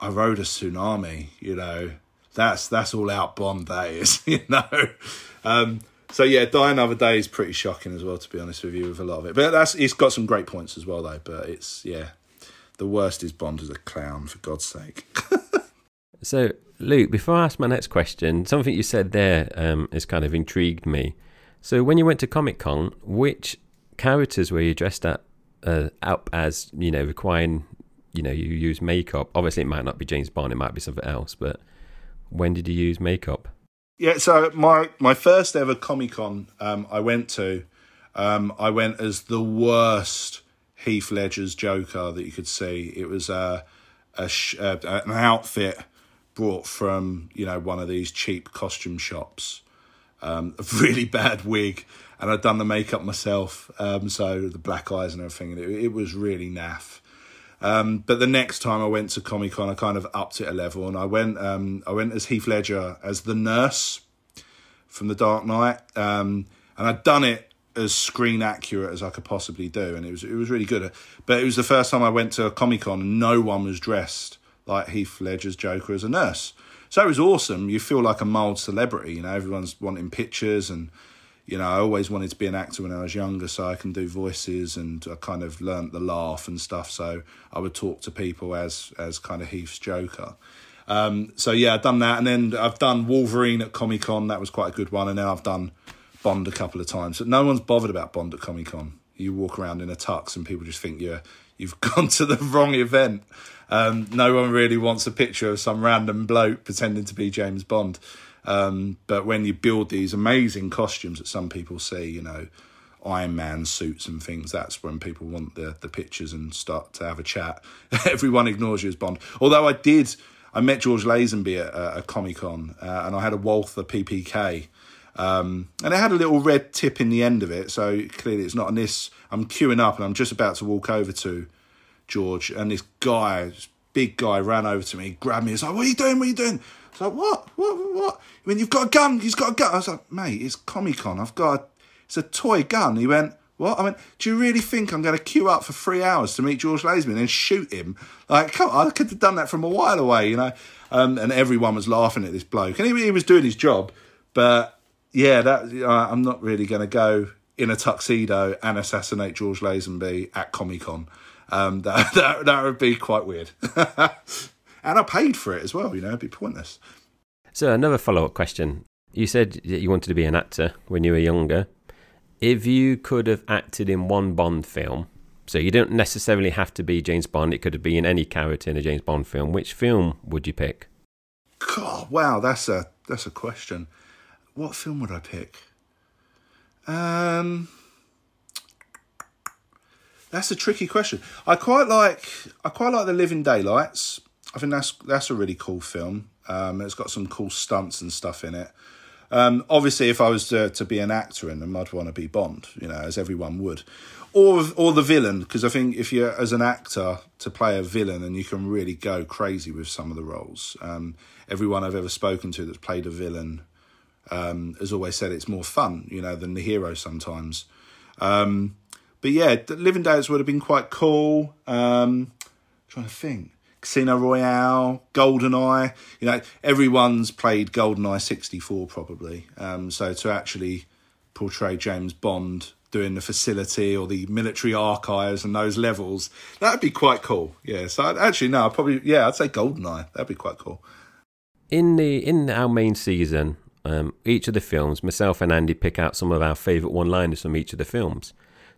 I rode a tsunami, you know. That's that's all out Bond that is, you know. Um, so yeah, Die Another Day is pretty shocking as well, to be honest with you, with a lot of it. But that's it's got some great points as well though. But it's yeah, the worst is Bond as a clown, for God's sake. So, Luke, before I ask my next question, something you said there um, has kind of intrigued me. So, when you went to Comic Con, which characters were you dressed uh, up as, you know, requiring, you know, you use makeup? Obviously, it might not be James Bond, it might be something else, but when did you use makeup? Yeah, so my my first ever Comic Con um, I went to, um, I went as the worst Heath Ledger's Joker that you could see. It was a, a sh- uh, an outfit brought from you know one of these cheap costume shops, um, a really bad wig, and I'd done the makeup myself, um, so the black eyes and everything, and it, it was really naff. Um, but the next time I went to Comic Con, I kind of upped it a level, and I went um, I went as Heath Ledger as the nurse from The Dark Knight, um, and I'd done it as screen accurate as I could possibly do, and it was it was really good. But it was the first time I went to a Comic Con and no one was dressed like Heath Ledger's Joker as a nurse. So it was awesome. You feel like a mild celebrity, you know. Everyone's wanting pictures, and you know, I always wanted to be an actor when I was younger, so I can do voices, and I kind of learnt the laugh and stuff. So I would talk to people as as kind of Heath's Joker. Um, so yeah, I've done that, and then I've done Wolverine at Comic Con. That was quite a good one, and now I've done Bond a couple of times. But no one's bothered about Bond at Comic Con. You walk around in a tux, and people just think you're you've gone to the wrong event. Um, no one really wants a picture of some random bloke pretending to be James Bond. Um, but when you build these amazing costumes that some people see, you know, Iron Man suits and things, that's when people want the, the pictures and start to have a chat. Everyone ignores you as Bond. Although I did, I met George Lazenby at a, a Comic Con uh, and I had a Walther PPK. Um, and it had a little red tip in the end of it, so clearly it's not. And this, I'm queuing up and I'm just about to walk over to George, and this guy, this big guy, ran over to me, grabbed me. He's like, "What are you doing? What are you doing?" I was like, "What? What? What?" I mean, you've got a gun. He's got a gun. I was like, "Mate, it's Comic Con. I've got a, it's a toy gun." He went, "What?" I went, "Do you really think I'm going to queue up for three hours to meet George Lazenby and shoot him? Like, come on, I could have done that from a while away, you know." Um, and everyone was laughing at this bloke, and he, he was doing his job, but yeah, that uh, I'm not really going to go in a tuxedo and assassinate George Lazenby at Comic Con. Um, that, that that would be quite weird. and I paid for it as well. You know, it'd be pointless. So, another follow up question. You said that you wanted to be an actor when you were younger. If you could have acted in one Bond film, so you don't necessarily have to be James Bond, it could have been any character in a James Bond film, which film would you pick? God, wow, that's a that's a question. What film would I pick? Um, that's a tricky question. I quite like I quite like the Living Daylights. I think that's that's a really cool film. Um, it's got some cool stunts and stuff in it. Um, obviously, if I was to, to be an actor in them, I'd want to be Bond, you know, as everyone would, or or the villain, because I think if you're as an actor to play a villain, and you can really go crazy with some of the roles. Um, everyone I've ever spoken to that's played a villain um, has always said it's more fun, you know, than the hero sometimes. Um, but yeah, Living Daylights would have been quite cool. Um, trying to think. Casino Royale, GoldenEye. You know, everyone's played GoldenEye 64 probably. Um, so to actually portray James Bond doing the facility or the military archives and those levels, that'd be quite cool. Yeah. So I'd, actually, no, I'd probably, yeah, I'd say GoldenEye. That'd be quite cool. In the in our main season, um, each of the films, myself and Andy pick out some of our favourite one-liners from each of the films.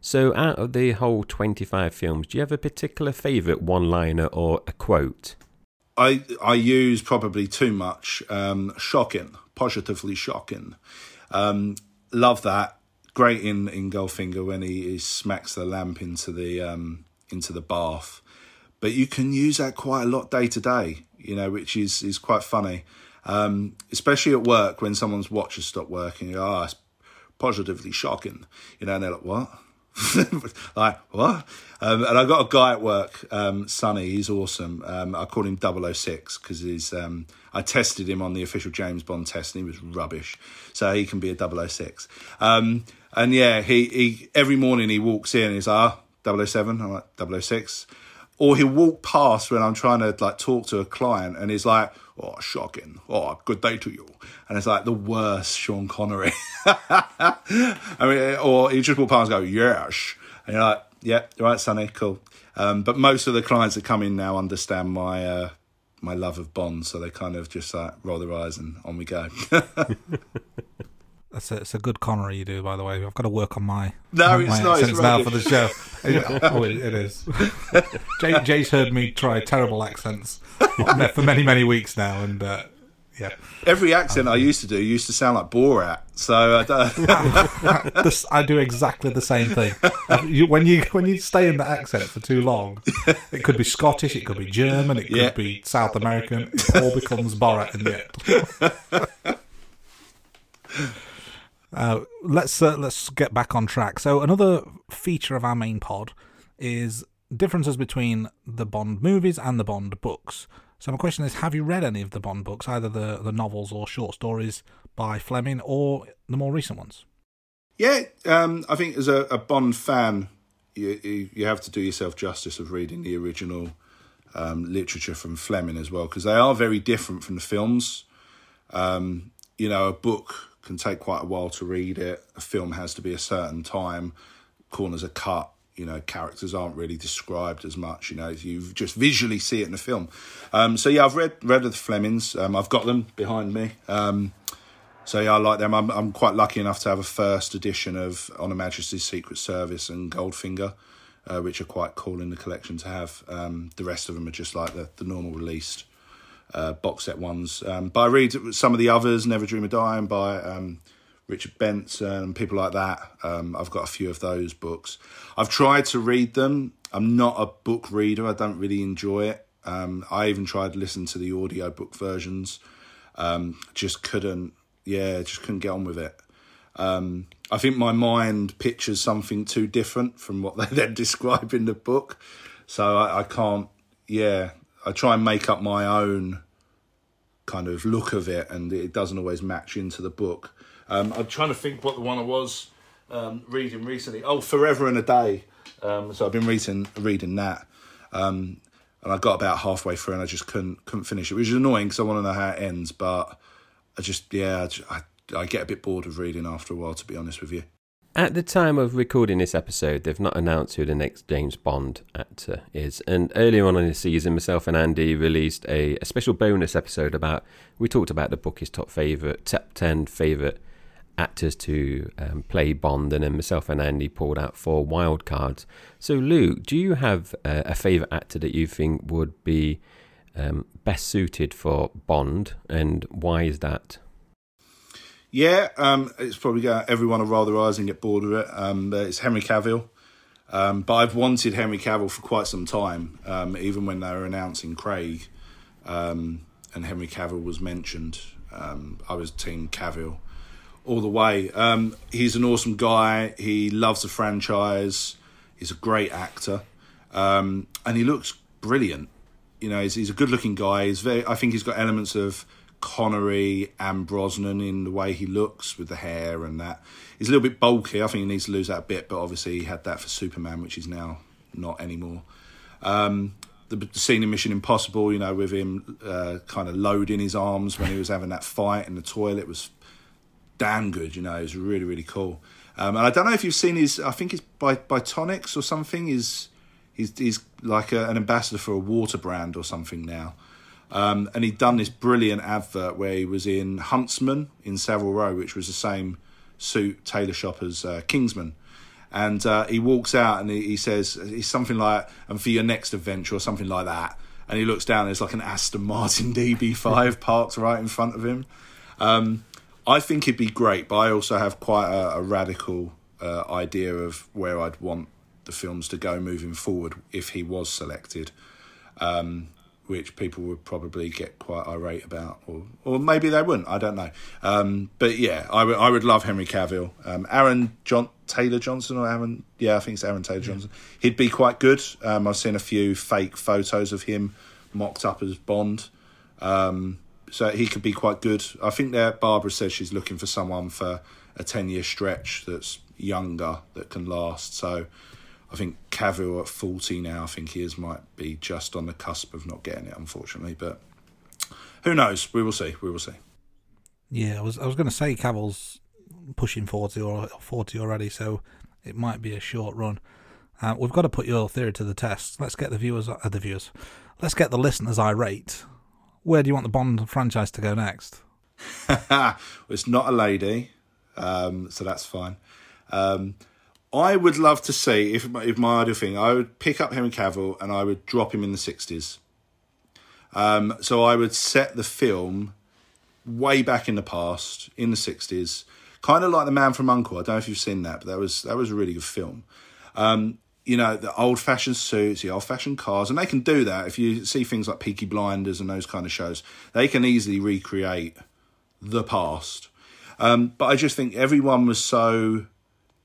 So, out of the whole 25 films, do you have a particular favourite one liner or a quote? I I use probably too much. Um, shocking, positively shocking. Um, love that. Great in, in Goldfinger when he, he smacks the lamp into the um, into the bath. But you can use that quite a lot day to day, you know, which is is quite funny. Um, especially at work when someone's watch has stopped working. You go, oh, it's positively shocking. You know, and they're like, what? like what? Um, and I got a guy at work, um, Sonny. He's awesome. Um, I call him 006 because he's. Um, I tested him on the official James Bond test, and he was rubbish. So he can be a 006. Um, and yeah, he, he every morning he walks in. and He's like, oh, 007. I'm like 006. Or he'll walk past when I'm trying to like talk to a client, and he's like, "Oh, shocking! Oh, good day to you." And it's like the worst Sean Connery. I mean, or he just walk past and go, "Yes," and you're like, yeah, right, Sonny, cool. Um, but most of the clients that come in now understand my uh, my love of Bond, so they kind of just like roll their eyes and on we go. That's a, it's a good Connery you do, by the way. I've got to work on my No, my it's not, it's now for the show. oh, it, it is. Jai, Jai's heard me try terrible accents for many many weeks now, and uh, yeah, Every accent I used to do used to sound like Borat, so I don't. this, I do exactly the same thing. You, when you when you stay in the accent for too long, it could be Scottish, it could be German, it could Yeah. be South American. It all becomes Borat in the end. Uh, let's uh, let's get back on track. So another feature of our main pod is differences between the Bond movies and the Bond books. So my question is: Have you read any of the Bond books, either the the novels or short stories by Fleming, or the more recent ones? Yeah, um, I think as a, a Bond fan, you, you you have to do yourself justice of reading the original um, literature from Fleming as well, because they are very different from the films. Um, you know, a book can take quite a while to read it. A film has to be a certain time. Corners are cut. You know, characters aren't really described as much. You know, you just visually see it in the film. Um, so yeah, I've read read of the Flemings. Um, I've got them behind me. Um, so yeah, I like them. I'm I'm quite lucky enough to have a first edition of On Her Majesty's Secret Service and Goldfinger, uh, which are quite cool in the collection to have. Um, the rest of them are just like the, the normal released uh, box set ones. Um, but I read some of the others, Never Dream of Dying by um, Richard Benson people like that. Um, I've got a few of those books. I've tried to read them. I'm not a book reader. I don't really enjoy it. Um, I even tried to listen to the audio book versions. Um, just couldn't. Yeah, just couldn't get on with it. Um, I think my mind pictures something too different from what they then describe in the book, so I, I can't. Yeah, I try and make up my own kind of look of it, and it doesn't always match into the book. Um, I'm trying to think what the one I was um, reading recently. Oh, Forever and a Day. Um, so I've been reading reading that, um, and I got about halfway through, and I just couldn't couldn't finish it, which is annoying because I want to know how it ends. But I just yeah, I, I, I get a bit bored of reading after a while, to be honest with you. At the time of recording this episode, they've not announced who the next James Bond actor is. And earlier on in the season, myself and Andy released a, a special bonus episode about. We talked about the bookie's top favorite, top ten favorite actors to um, play Bond, and then myself and Andy pulled out four wild cards. So, Luke, do you have a, a favorite actor that you think would be um, best suited for Bond, and why is that? Yeah, um, it's probably going everyone will roll their eyes and get bored of it. Um, it's Henry Cavill. Um, but I've wanted Henry Cavill for quite some time, um, even when they were announcing Craig, um, and Henry Cavill was mentioned. Um, I was Team Cavill all the way. He's an awesome guy. He loves the franchise. He's a great actor, and he looks brilliant. You know, he's, he's a good-looking guy. He's very. I think he's got elements of Connery and Brosnan in the way he looks with the hair and that. He's a little bit bulky. I think he needs to lose that a bit, but obviously he had that for Superman, which he's now not anymore. Um, the, the scene in Mission Impossible, you know, with him uh, kind of loading his arms when he was having that fight in the toilet was damn good. You know, it was really really cool. Um, and I don't know if you've seen his. I think it's by by Tonics or something. He's he's he's like a, an ambassador for a water brand or something now. Um, and he'd done this brilliant advert where he was in Huntsman in Savile Row, which was the same suit tailor shop as uh, Kingsman. And uh, he walks out and he, he says, he's something like, and for your next adventure or something like that. And he looks down, and there's like an Aston Martin DB5 parked right in front of him. Um, I think he'd be great, but I also have quite a, a radical uh, idea of where I'd want the films to go moving forward if he was selected, um, which people would probably get quite irate about, or or maybe they wouldn't. I don't know. Um, but yeah, I would I would love Henry Cavill, um, Aaron John Taylor Johnson or Aaron. Yeah, I think it's Aaron Taylor Johnson. He'd be quite good. Um, I've seen a few fake photos of him mocked up as Bond. Um, so he could be quite good. I think that Barbara says she's looking for someone for a ten year stretch that's younger that can last. So I think Cavill at forty now, I think he is might be just on the cusp of not getting it, unfortunately. But who knows? We will see. We will see. Yeah, I was I was going to say Cavill's pushing forty or forty already, so it might be a short run. Uh, we've got to put your theory to the test. Let's get the viewers, uh, the viewers, let's get the listeners irate. Where do you want the Bond franchise to go next? it's not a lady, um, so that's fine. Um, I would love to see if if my ideal thing, I would pick up Henry Cavill and I would drop him in the sixties. Um, so I would set the film way back in the past, in the sixties, kind of like The Man from Uncle. I don't know if you've seen that, but that was that was a really good film. Um, you know, the old fashioned suits, the old fashioned cars, and they can do that. If you see things like Peaky Blinders and those kind of shows, they can easily recreate the past. Um, but I just think everyone was so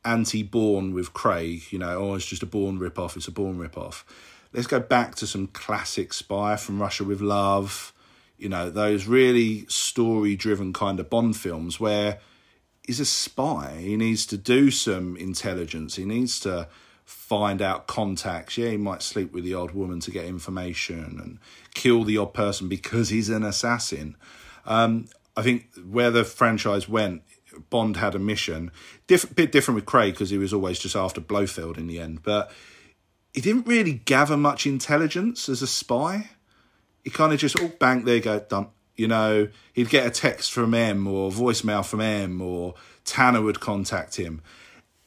anti Bourne with Craig, you know, oh, it's just a Bourne rip off, it's a Bourne rip off. Let's go back to some classic spy from Russia with Love, you know, those really story driven kind of Bond films where he's a spy. He needs to do some intelligence, he needs to find out contacts. Yeah, he might sleep with the odd woman to get information and kill the odd person because he's an assassin. Um, I think where the franchise went Bond had a mission. Diff- bit different with Craig because he was always just after Blofeld in the end, but he didn't really gather much intelligence as a spy. He kind of just, oh, bang, there you go, done. You know, he'd get a text from M or voicemail from M or Tanner would contact him.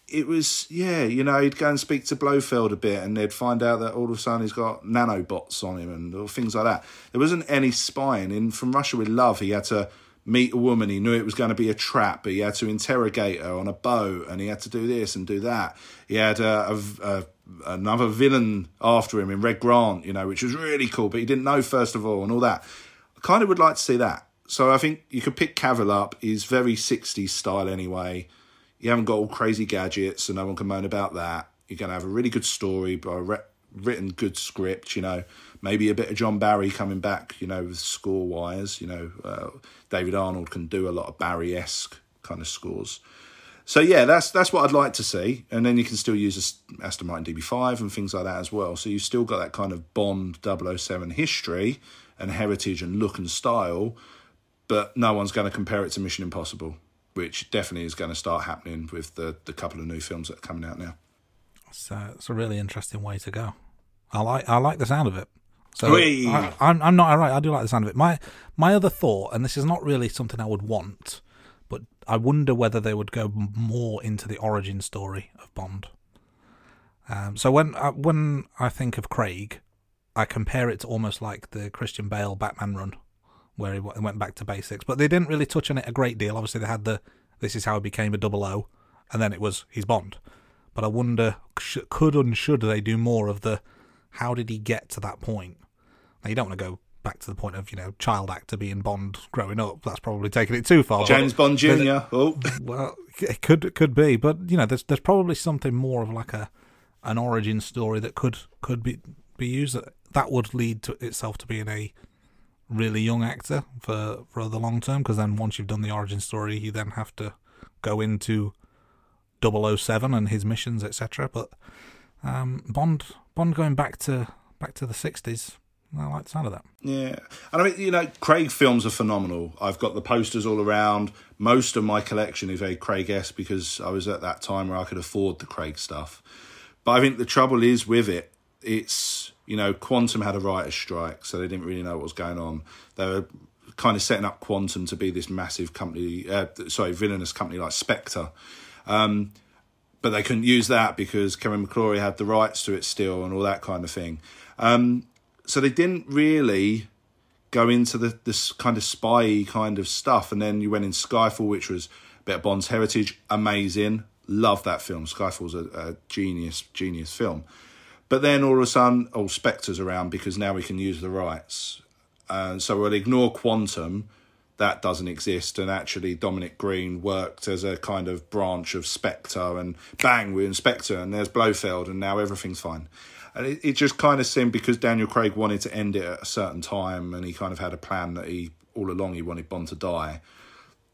It was, yeah, you know, he'd go and speak to Blofeld a bit and they'd find out that all of a sudden he's got nanobots on him and things like that. There wasn't any spying. In From Russia with Love, he had to meet a woman. He knew it was going to be a trap, but he had to interrogate her on a boat, and he had to do this and do that. He had a, a, a, another villain after him in Red Grant, you know, which was really cool, but he didn't know first of all, and all that. I kind of would like to see that. So I think you could pick Cavill up. He's very 60s style anyway. You haven't got all crazy gadgets, so no one can moan about that. You're going to have a really good story, but a re- written good script, you know maybe a bit of John Barry coming back, you know, with score wise. You know, uh, David Arnold can do a lot of Barry esque kind of scores. So yeah, that's that's what I'd like to see, and then you can still use a Aston Martin DB5 and things like that as well. So you've still got that kind of Bond 007 history and heritage and look and style, but no one's going to compare it to Mission Impossible, which definitely is going to start happening with the the couple of new films that are coming out now. So uh, it's a really interesting way to go. I like I like the sound of it. So I, I'm I'm not all right. I do like the sound of it. My my other thought, and this is not really something I would want, but I wonder whether they would go more into the origin story of Bond. Um, so when I, uh, when I think of Craig, I compare it to almost like the Christian Bale Batman run, where he went back to basics. But they didn't really touch on it a great deal. Obviously, they had the this is how he became a double O, and then it was he's Bond. But I wonder, could and should they do more of the how did he get to that point? Now, you don't want to go back to the point of you know child actor being Bond growing up. That's probably taking it too far. James Bond Jr. Oh, well, it could it could be, but you know, there's there's probably something more of like a an origin story that could could be be used. That that would lead to itself to being a really young actor for for the long term. Because then once you've done the origin story, you then have to go into 007 and his missions, etc. But um, Bond Bond going back to back to the 60s I like the sound of that. Yeah. And I mean, you know, Craig films are phenomenal. I've got the posters all around. Most of my collection is very Craig esque because I was at that time where I could afford the Craig stuff. But I think the trouble is with it, it's, you know, Quantum had a writer's strike, so they didn't really know what was going on. They were kind of setting up Quantum to be this massive company, uh, sorry, villainous company like Spectre. Um, but they couldn't use that because Kevin McClory had the rights to it still and all that kind of thing. Um, so they didn't really go into the this kind of spy kind of stuff. And then you went in Skyfall, which was a bit of Bond's heritage, amazing. Love that film. Skyfall's a, a genius, genius film. But then all of a sudden, oh, Spectre's around because now we can use the rights. And so we'll ignore Quantum. That doesn't exist. And actually, Dominic Greene worked as a kind of branch of Spectre. And bang, we're in Spectre. And there's Blofeld. And now everything's fine. And it, it just kind of seemed because Daniel Craig wanted to end it at a certain time and he kind of had a plan that he, all along, he wanted Bond to die.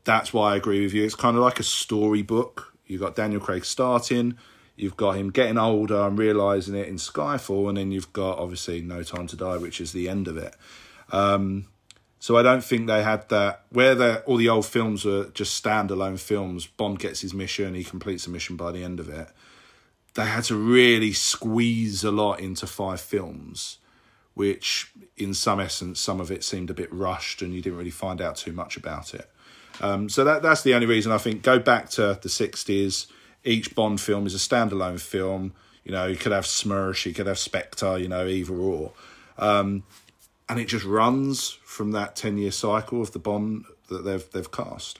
That's why I agree with you. It's kind of like a storybook. You've got Daniel Craig starting, you've got him getting older and realizing it in Skyfall, and then you've got obviously No Time to Die, which is the end of it. Um, so I don't think they had that where the, all the old films were just standalone films. Bond gets his mission, he completes the mission by the end of it they had to really squeeze a lot into five films, which in some essence, some of it seemed a bit rushed and you didn't really find out too much about it. Um, so that that's the only reason I think go back to the 60s. Each Bond film is a standalone film. You know, you could have Smersh, you could have Spectre, you know, either or. Um, and it just runs from that 10 year cycle of the Bond that they've they've cast.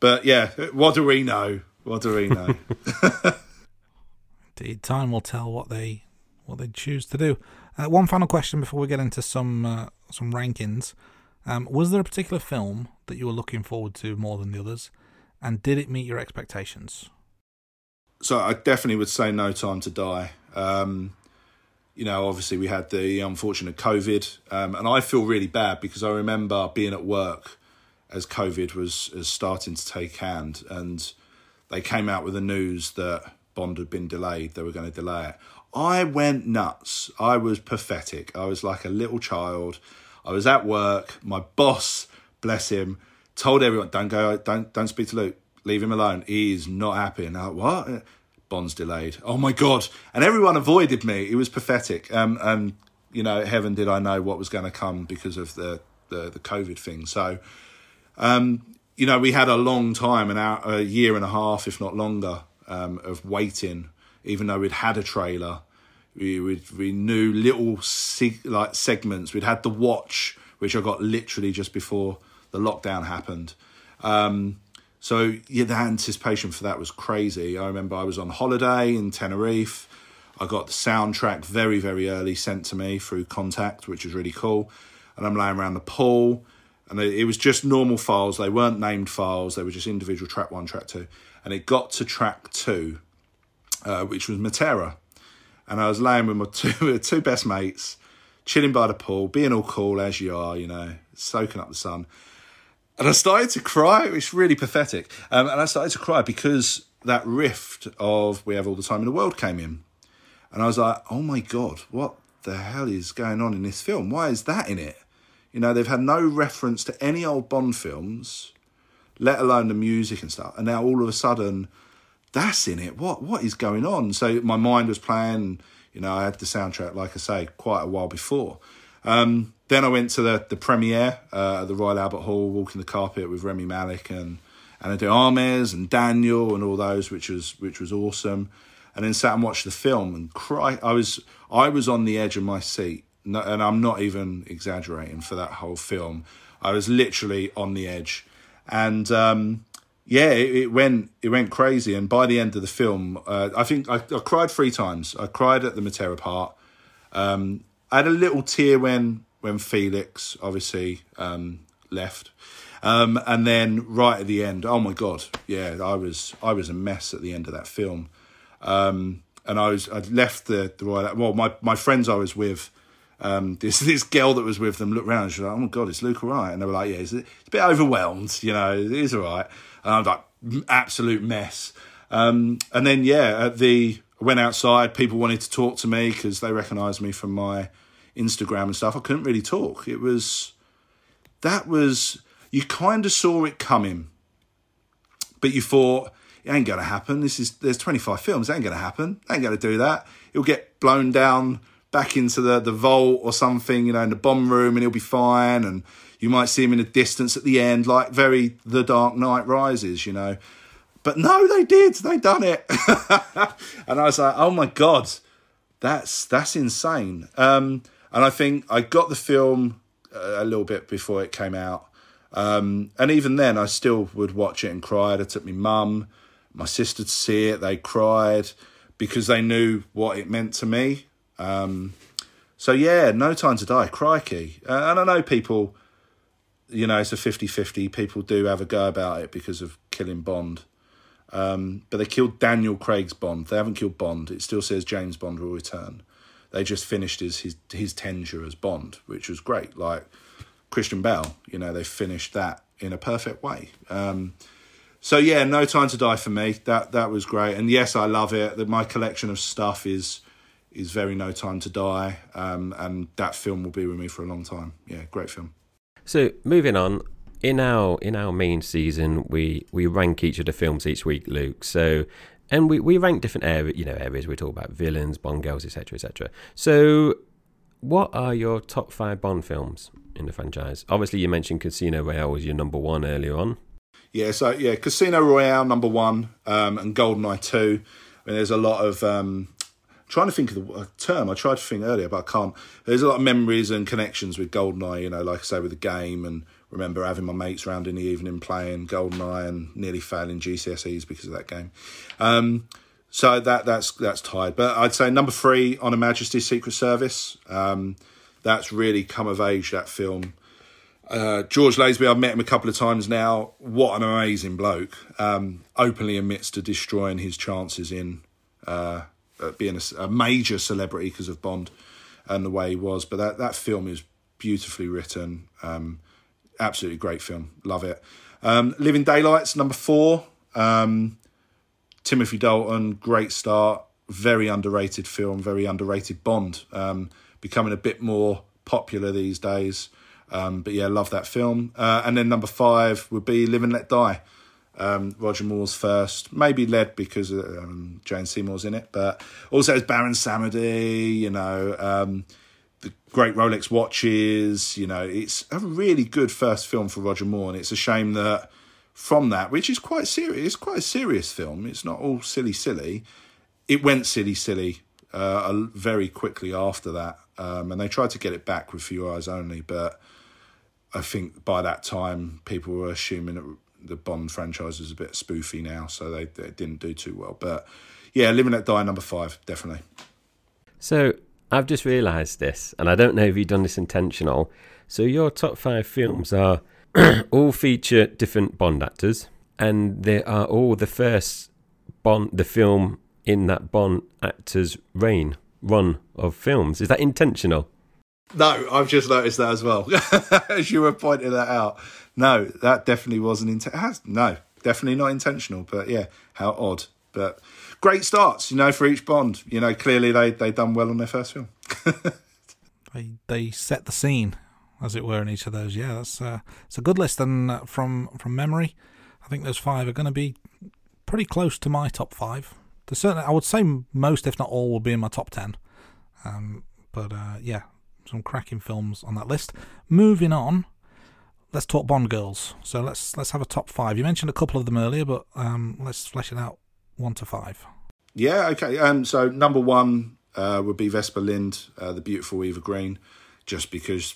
But yeah, what do we know? What do we know? Time will tell what they what they choose to do. Uh, one final question before we get into some uh, some rankings: um, Was there a particular film that you were looking forward to more than the others, and did it meet your expectations? So I definitely would say No Time to Die. Um, you know, obviously we had the unfortunate COVID, um, and I feel really bad because I remember being at work as COVID was, was starting to take hand, and they came out with the news that Bond had been delayed. They were going to delay it. I went nuts. I was pathetic. I was like a little child. I was at work. My boss, bless him, told everyone, "Don't go. Don't don't speak to Luke. Leave him alone. He's not happy." And I, what? Bond's delayed. Oh my god! And everyone avoided me. It was pathetic. Um, and you know, heaven did I know what was going to come because of the the, the COVID thing. So, um, you know, we had a long time, an hour, a year and a half, if not longer, um, of waiting, even though we'd had a trailer. We we, we knew little seg- like segments. We'd had the watch, which I got literally just before the lockdown happened. Um, so yeah, the anticipation for that was crazy. I remember I was on holiday in Tenerife. I got the soundtrack very very early sent to me through Contact, which was really cool. And I'm laying around the pool, and it was just normal files. They weren't named files. They were just individual track one, track two and it got to track two, uh, which was Matera. And I was laying with my two, two best mates, chilling by the pool, being all cool as you are, you know, soaking up the sun. And I started to cry. It was really pathetic. Um, and I started to cry because that rift of We Have All the Time in the World came in. And I was like, oh my God, what the hell is going on in this film? Why is that in it? You know, they've had no reference to any old Bond films let alone the music and stuff. And now all of a sudden, that's in it. What what is going on? So my mind was playing. You know, I had the soundtrack, like I say, quite a while before. Um, then I went to the the premiere uh, at the Royal Albert Hall, walking the carpet with Rami Malek and Ana de Armas and Daniel and all those, which was which was awesome. And then sat and watched the film and cry. I was I was on the edge of my seat, and I'm not even exaggerating for that whole film. I was literally on the edge and um, yeah, it, it, went it went crazy. And by the end of the film, uh, I think I, I, cried three times. I cried at the Matera part. Um, I had a little tear when when Felix obviously um, left, um, and then right at the end, oh my god, yeah, I was I was a mess at the end of that film. Um, and I was I'd left the the. Well, my my friends I was with um, this this girl that was with them looked around and she was like, "Oh my god, is Luke all right?" And they were like, "Yeah, it's a, it's a bit overwhelmed, you know, it is all right." And I'm like, "Absolute mess." Um, and then yeah, at the I went outside. People wanted to talk to me because they recognised me from my Instagram and stuff. I couldn't really talk. It was that was you kind of saw it coming, but you thought it ain't gonna happen. This is there's 25 films. It ain't gonna happen. It ain't gonna do that. It'll get blown down back into the, the vault or something, you know, in the bomb room and he'll be fine. And you might see him in the distance at the end, like very The Dark Knight Rises, you know. But no, they did. They done it. and I was like, oh my God, that's that's insane. Um, and I think I got the film a little bit before it came out. Um, and even then, I still would watch it and cry. I took my mum, my sister to see it. They cried because they knew what it meant to me. Um, so yeah, no time to die, crikey. Uh, and I know people, you know, it's a 50-50. People do have a go about it because of killing Bond. Um, but they killed Daniel Craig's Bond. They haven't killed Bond. It still says James Bond will return. They just finished his his his tenure as Bond, which was great. Like Christian Bale, you know, they finished that in a perfect way. Um, so yeah, no time to die for me. That that was great, and yes, I love it. That my collection of stuff is is very No Time to Die, um, and that film will be with me for a long time. Yeah, great film. So moving on, in our in our main season, we we rank each of the films each week, Luke. So and we, we rank different areas, you know, areas we talk about villains, Bond girls, etc., etc. So, what are your top five Bond films in the franchise? Obviously, you mentioned Casino Royale was your number one earlier on. Yeah, so yeah, Casino Royale number one, um, and Goldeneye two. I mean, there's a lot of um, trying to think of the term. I tried to think earlier, but I can't. There's a lot of memories and connections with Goldeneye. You know, like I say, with the game, and remember having my mates round in the evening playing Goldeneye and nearly failing GCSEs because of that game. Um, so that that's that's tied. But I'd say number three on Her Majesty's Secret Service. Um, that's really come of age. That film. Uh, George Lazenby, I've met him a couple of times now. What an amazing bloke! Um, openly admits to destroying his chances in uh, being a, a, major celebrity because of Bond and the way he was. But that that film is beautifully written. Um, absolutely great film. Love it. Um, Living Daylights number four. Um, Timothy Dalton, great start. Very underrated film. Very underrated Bond. Um, becoming a bit more popular these days. Um, but yeah, love that film. Uh, and then number five would be Live and Let Die. Um, Roger Moore's first, maybe led because um, Jane Seymour's in it, but also as Baron Samedi, you know, um, the great Rolex watches, you know, it's a really good first film for Roger Moore, and it's a shame that from that, which is quite serious, it's quite a serious film. It's not all silly, silly. It went silly, silly uh, very quickly after that, um, and they tried to get it back with Few Eyes Only, but I think by that time people were assuming that the Bond franchise is a bit spoofy now, so they, they didn't do too well. But yeah, Living Let Die number five, definitely. So I've just realised this, and I don't know if you've done this intentional. So your top five films are all feature different Bond actors, and they are all the first Bond, the film in that Bond actor's reign run of films. Is that intentional? No, I've just noticed that as well. as you were pointing that out. No, that definitely wasn't intentional. No, definitely not intentional. But yeah, how odd. But great starts, you know, for each Bond. You know, clearly they they done well on their first film. they they set the scene, as it were, in each of those. Yeah, that's uh, it's a good list. And uh, from from memory, I think those five are going to be pretty close to my top five. There's certainly, I would say most, if not all, will be in my top ten. Um, but uh, yeah, some cracking films on that list. Moving on, let's talk Bond girls. So let's let's have a top five. You mentioned a couple of them earlier, but um, let's flesh it out one to five. Yeah, okay. Um, so number one uh, would be Vesper Lynd, uh, the beautiful Eva Green, just because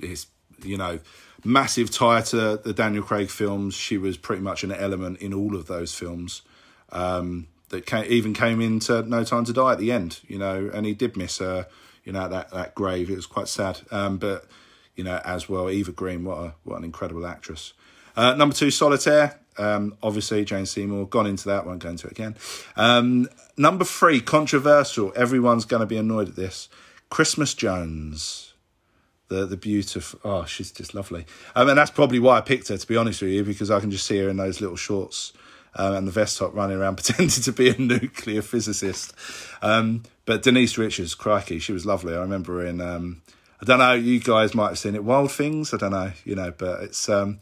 it's you know massive tie to the Daniel Craig films. She was pretty much an element in all of those films. Um, that came, even came into No Time to Die at the end, you know, and he did miss her you know, that, that grave. It was quite sad. Um, but, you know, as well, Eva Green, what a, what an incredible actress. Uh, number two, Solitaire. Um, obviously, Jane Seymour, gone into that, won't go into it again. Um, number three, controversial. Everyone's going to be annoyed at this. Christmas Jones. The the beautiful, oh, she's just lovely. Um, and that's probably why I picked her, to be honest with you, because I can just see her in those little shorts um, and the vest top running around pretending to be a nuclear physicist. Um, but Denise Richards, crikey, she was lovely. I remember in, um, I don't know, you guys might have seen it, Wild Things, I don't know, you know, but it's, um,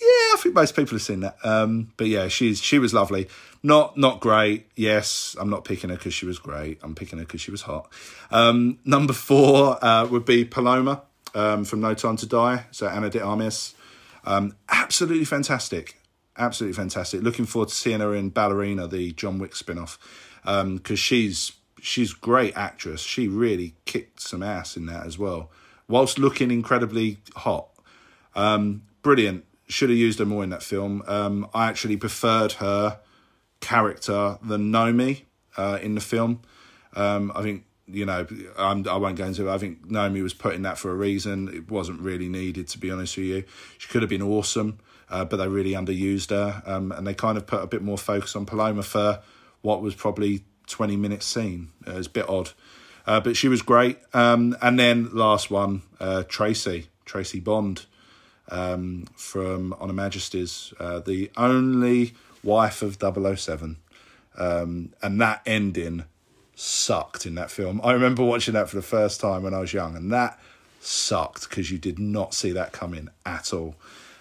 yeah, I think most people have seen that. Um, but yeah, she's she was lovely. Not not great. Yes, I'm not picking her because she was great. I'm picking her because she was hot. Um, number four uh, would be Paloma um, from No Time to Die. So Ana de Armas. Um, absolutely fantastic absolutely fantastic. Looking forward to seeing her in Ballerina, the John Wick spin-off, because um, she's she's great actress. She really kicked some ass in that as well, whilst looking incredibly hot. Um, brilliant. Should have used her more in that film. Um, I actually preferred her character than Nomi uh, in the film. Um, I think you know I'm, I will not go into it. I think Nomi was put in that for a reason. It wasn't really needed, to be honest with you. She could have been awesome uh, but they really underused her, um, and they kind of put a bit more focus on Paloma for what was probably 20 minutes scene. Uh, it was a bit odd, uh, but she was great. Um, and then last one, uh, Tracy, Tracy Bond um, from On Her uh, the only wife of 007. Um, and that ending sucked in that film. I remember watching that for the first time when I was young, and that sucked because you did not see that coming at all.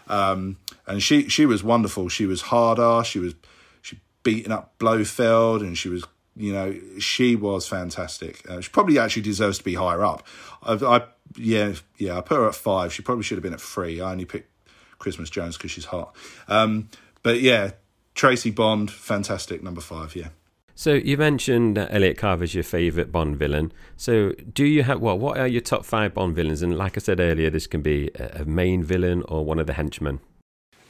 Um, and she she was wonderful. She was hard ass. She was she beating up Blofeld, and she was, you know, she was fantastic. Uh, she probably actually deserves to be higher up. I, I, yeah, yeah, I put her at five. She probably should have been at three. I only picked Christmas Jones because she's hot. Um, but yeah, Tracy Bond, fantastic number five. Yeah. So you mentioned that Elliot Carver's your favourite Bond villain. So do you have well? What are your top five Bond villains? And like I said earlier, this can be a main villain or one of the henchmen.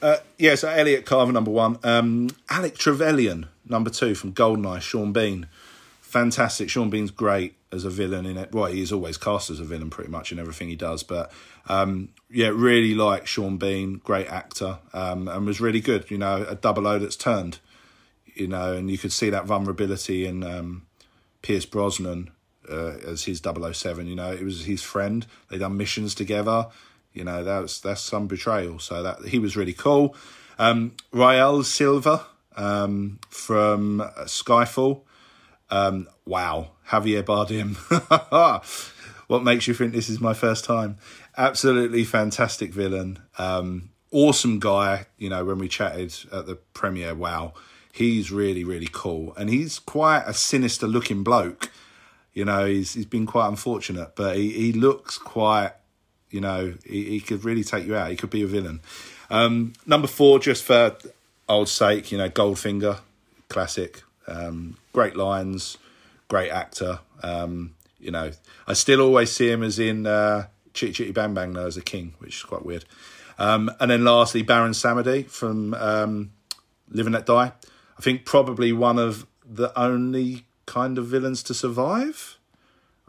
Uh, yeah, so Elliot Carver number one, um, Alec Trevelyan number two from Goldeneye, Sean Bean, fantastic. Sean Bean's great as a villain in it. Well, he's always cast as a villain pretty much in everything he does. But um, yeah, really like Sean Bean, great actor, um, and was really good. You know, a double O that's turned you know, and you could see that vulnerability in um, Pierce Brosnan uh, as his 007. You know, it was his friend. They done missions together. You know, that's that's some betrayal. So that he was really cool. Um, Raoul Silva um, from Skyfall. Um, wow, Javier Bardem. what makes you think this is my first time? Absolutely fantastic villain. Um, awesome guy. You know, when we chatted at the premiere, wow he's really really cool, and he's quite a sinister looking bloke. You know, he's he's been quite unfortunate, but he, he looks quite. You know, he, he could really take you out. He could be a villain. Um, number four, just for old sake, you know, Goldfinger, classic, um, great lines, great actor. Um, you know, I still always see him as in uh, Chitty Chitty Bang Bang though as a king, which is quite weird. Um, and then lastly, Baron Samedi from um, Live Let Die. I think probably one of the only kind of villains to survive.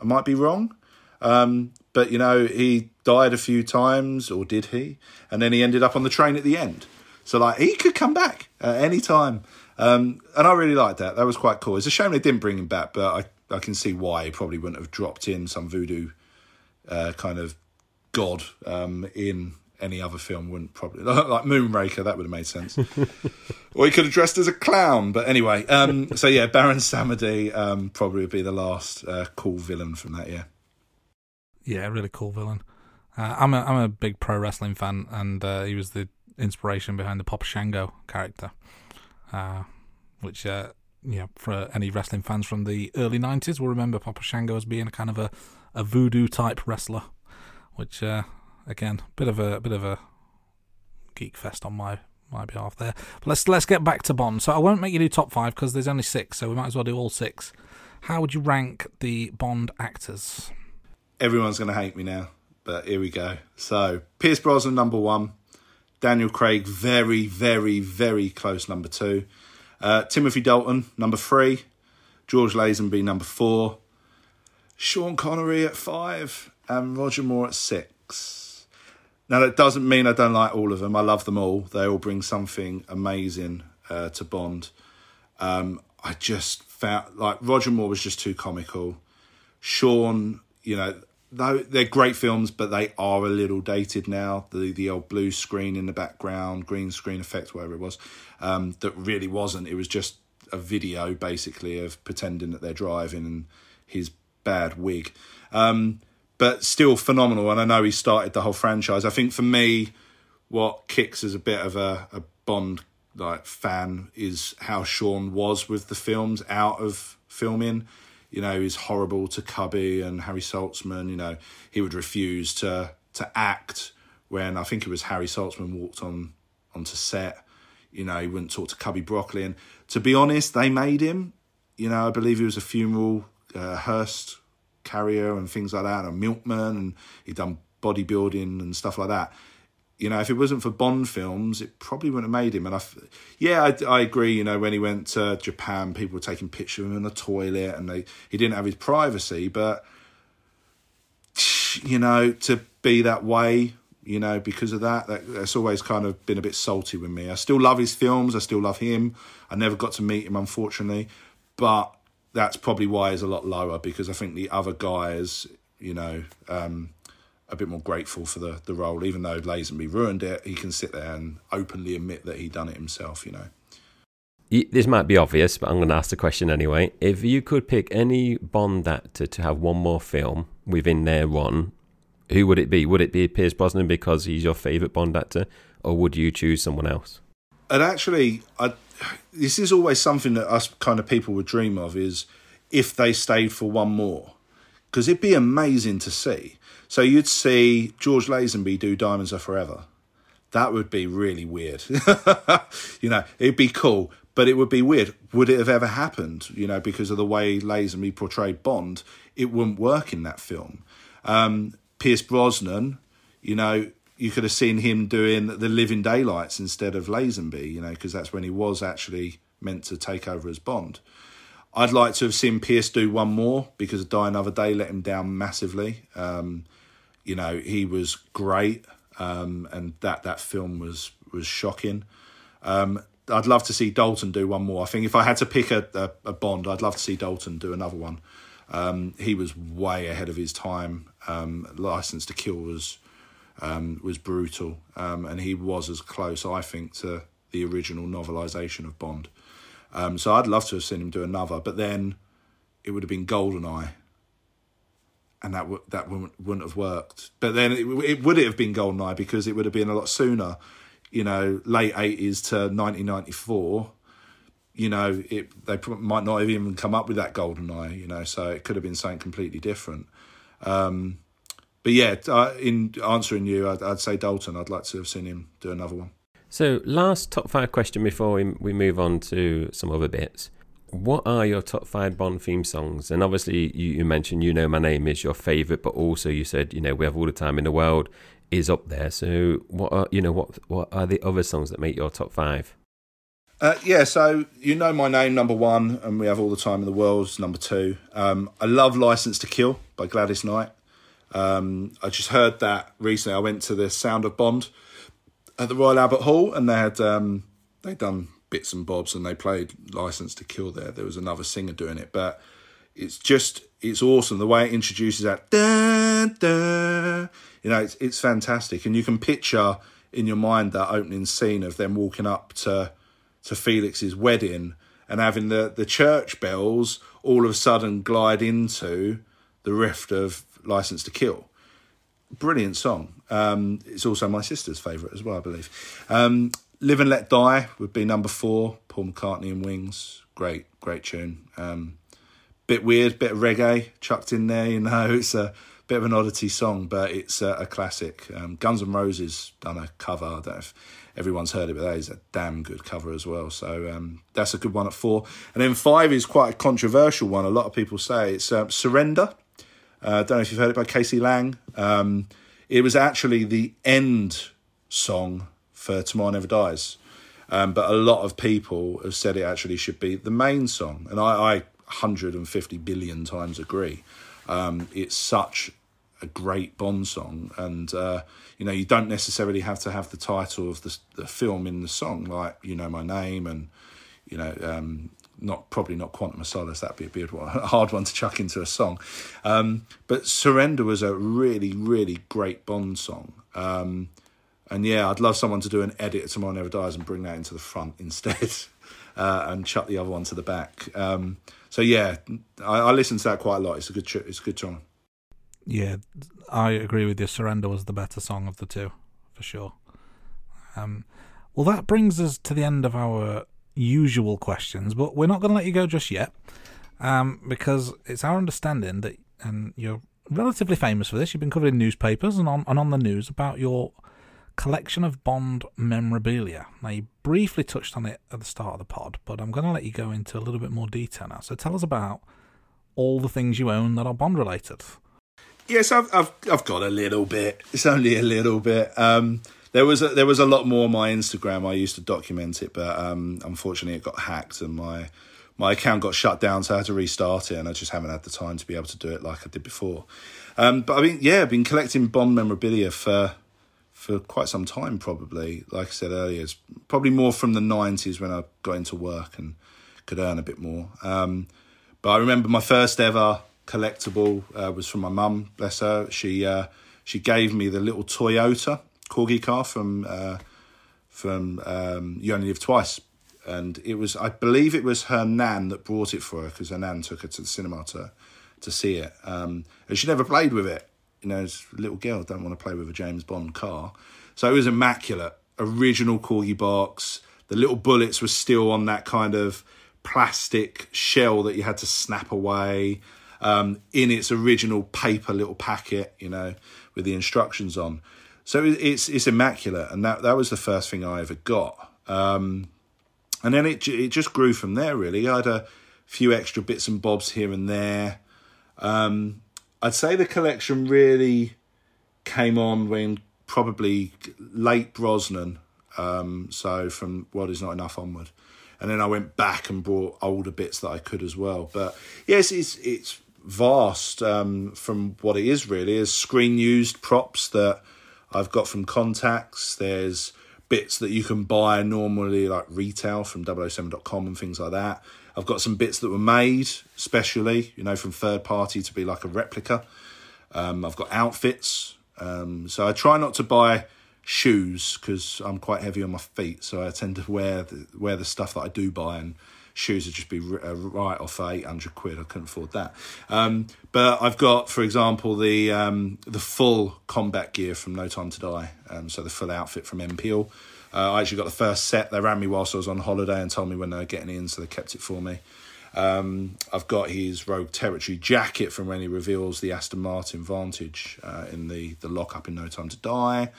I might be wrong. Um, but, you know, he died a few times, or did he? And then he ended up on the train at the end. So, like, he could come back at any time. Um, and I really liked that. That was quite cool. It's a shame they didn't bring him back, but I, I can see why he probably wouldn't have dropped in some voodoo uh, kind of god um, in any other film wouldn't probably like Moonraker that would have made sense. or he could have dressed as a clown. But anyway, um, so yeah, Baron Samedi um, probably would be the last uh, cool villain from that year. Yeah, really cool villain. Uh, I'm a I'm a big pro wrestling fan, and uh, he was the inspiration behind the Papa Shango character, uh, which uh, yeah, for any wrestling fans from the early '90s will remember Papa Shango as being a kind of a, a voodoo type wrestler, which uh, again, bit of a bit of a geek fest on my my behalf there. But let's let's get back to Bond. So I won't make you do top five because there's only six, so we might as well do all six. How would you rank the Bond actors? Everyone's going to hate me now, but here we go. So Pierce Brosnan number one, Daniel Craig very very very close number two, uh, Timothy Dalton number three, George Lazenby number four, Sean Connery at five, and Roger Moore at six. Now that doesn't mean I don't like all of them. I love them all. They all bring something amazing uh, to Bond. Um, I just felt like Roger Moore was just too comical. Sean, you know, though they're great films, but they are a little dated now. The the old blue screen in the background, green screen effect, whatever it was, um, that really wasn't. It was just a video basically of pretending that they're driving and his bad wig. Um, but still phenomenal. And I know he started the whole franchise. I think for me, what kicks as a bit of a, a Bond like fan is how Sean was with the films out of filming. You know, he's horrible to Cubby and Harry Saltzman. You know, he would refuse to to act when I think it was Harry Saltzman walked on onto set. You know, he wouldn't talk to Cubby Broccoli. And to be honest, they made him. You know, I believe he was a funeral uh, hearse carrier and things like that, a milkman, and he'd done bodybuilding and stuff like that. You know, if it wasn't for Bond films, it probably wouldn't have made him. And I, yeah, I, I agree. You know, when he went to Japan, people were taking pictures of him in the toilet, and they he didn't have his privacy. But you know, to be that way, you know, because of that, that, that's always kind of been a bit salty with me. I still love his films. I still love him. I never got to meet him, unfortunately, but that's probably why he's a lot lower because I think the other guys, you know, um, a bit more grateful for the, the role. Even though Lazenby ruined it, he can sit there and openly admit that he done it himself. You know. This might be obvious, but I'm going to ask the question anyway. If you could pick any Bond actor to have one more film within their run, who would it be? Would it be Pierce Brosnan because he's your favourite Bond actor, or would you choose someone else? and actually, I this is always something that us kind of people would dream of is if they stayed for one more, because it'd be amazing to see. So you'd see George Lazenby do Diamonds Are Forever. That would be really weird. you know, it'd be cool, but it would be weird. Would it have ever happened? You know, because of the way Lazenby portrayed Bond, it wouldn't work in that film. Um, Pierce Brosnan, you know, you could have seen him doing the Living Daylights instead of Lazenby, you know, because that's when he was actually meant to take over as Bond. I'd like to have seen Pierce do one more because Die Another Day let him down massively. Um, you know, he was great, um, and that that film was was shocking. Um, I'd love to see Dalton do one more. I think if I had to pick a, a, a Bond, I'd love to see Dalton do another one. Um, he was way ahead of his time. Um, License to Kill was um, was brutal, um, and he was as close, I think, to the original novelisation of Bond. Um, so I'd love to have seen him do another, but then it would have been Goldeneye, and that w- that wouldn't, wouldn't have worked. But then it, it would it have been Goldeneye because it would have been a lot sooner, you know, late eighties to nineteen ninety four. You know, it they might not have even come up with that Goldeneye. You know, so it could have been something completely different. Um, but yeah, uh, in answering you, I'd, I'd, say Dalton. I'd like to have seen him do another one. So, last top five question before we, we move on to some other bits. What are your top five Bond theme songs? And obviously, you, you mentioned "You Know My Name" is your favourite, but also you said you know we have all the time in the world is up there. So, what are you know what what are the other songs that make your top five? Uh, yeah, so you know my name, number one, and we have all the time in the world, number two. Um, I love "License to Kill" by Gladys Knight. Um, I just heard that recently. I went to the Sound of Bond at the Royal Albert Hall, and they had um, they done bits and bobs, and they played "License to Kill." There, there was another singer doing it, but it's just it's awesome the way it introduces that. Da, da, you know, it's it's fantastic, and you can picture in your mind that opening scene of them walking up to to Felix's wedding and having the the church bells all of a sudden glide into the rift of License to Kill. Brilliant song. Um, it's also my sister's favourite as well, I believe. Um, Live and Let Die would be number four. Paul McCartney and Wings. Great, great tune. Um, bit weird, bit of reggae chucked in there. You know, it's a bit of an oddity song, but it's a, a classic. Um, Guns N' Roses done a cover. I don't know if everyone's heard it, but that is a damn good cover as well. So um, that's a good one at four. And then five is quite a controversial one. A lot of people say it's uh, Surrender I uh, don't know if you've heard it by k.d. lang. Um, it was actually the end song for Tomorrow Never Dies. Um, but a lot of people have said it actually should be the main song. And I, I 150 billion times agree. Um, it's such a great Bond song. And, uh, you know, you don't necessarily have to have the title of the, the film in the song, like You Know My Name and, you know, um, not probably not Quantum of Solace. That'd be a, bit, a hard one to chuck into a song. Um, but Surrender was a really, really great Bond song. Um, and yeah, I'd love someone to do an edit of Tomorrow Never Dies and bring that into the front instead, uh, and chuck the other one to the back. Um, so yeah, I, I, listen to that quite a lot. It's a good, it's a good song. Yeah, I agree with you. Surrender was the better song of the two, for sure. Um, well, that brings us to the end of our usual questions, but we're not going to let you go just yet um, because it's our understanding that, and you're relatively famous for this. You've been covered in newspapers and on and on the news about your collection of Bond memorabilia. Now, you briefly touched on it at the start of the pod, but I'm going to let you go into a little bit more detail now. So, tell us about all the things you own that are Bond related. Yes, I've I've I've got a little bit. It's only a little bit. Um, there was a, there was a lot more on my Instagram. I used to document it, but um, unfortunately, it got hacked and my my account got shut down, so I had to restart it, and I just haven't had the time to be able to do it like I did before. Um, but I mean, yeah, I've been collecting Bond memorabilia for for quite some time, probably. Like I said earlier, it's probably more from the nineties when I got into work and could earn a bit more. Um, but I remember my first ever collectible uh, was from my mum. Bless her. She uh, she gave me the little Toyota corgi car from uh, from um, You Only Live Twice, and it was I believe it was her nan that brought it for her because her nan took her to the cinema to to see it, um, and she never played with it. You know, as a little girl, don't want to play with a James Bond car, so it was immaculate, original corgi box. the little bullets were still on that kind of plastic shell that you had to snap away um, in its original paper little packet, you know, with the instructions on. So it's it's immaculate, and that that was the first thing I ever got. Um, and then it it just grew from there. Really, I had a few extra bits and bobs here and there. Um, I'd say the collection really came on when probably late Brosnan, um, so from World Is Not Enough onward, and then I went back and brought older bits that I could as well. But yes, it's it's vast um, from what it is really. There's screen used props that I've got from contacts. There's bits that you can buy normally, like retail from 007.com and things like that. I've got some bits that were made specially, you know, from third party to be like a replica. Um, I've got outfits. Um, so I try not to buy shoes because I'm quite heavy on my feet. So I tend to wear the, wear the stuff that I do buy and shoes would just be uh, right off 800 quid. I couldn't afford that. Um, but I've got, for example, the um, the full combat gear from No Time to Die. Um, so the full outfit from MPL. Uh, I actually got the first set. They ran me whilst I was on holiday and told me when they were getting in, so they kept it for me. Um, I've got his Rogue Territory jacket from when he reveals the Aston Martin Vantage uh, in the, the lockup in No Time to Die.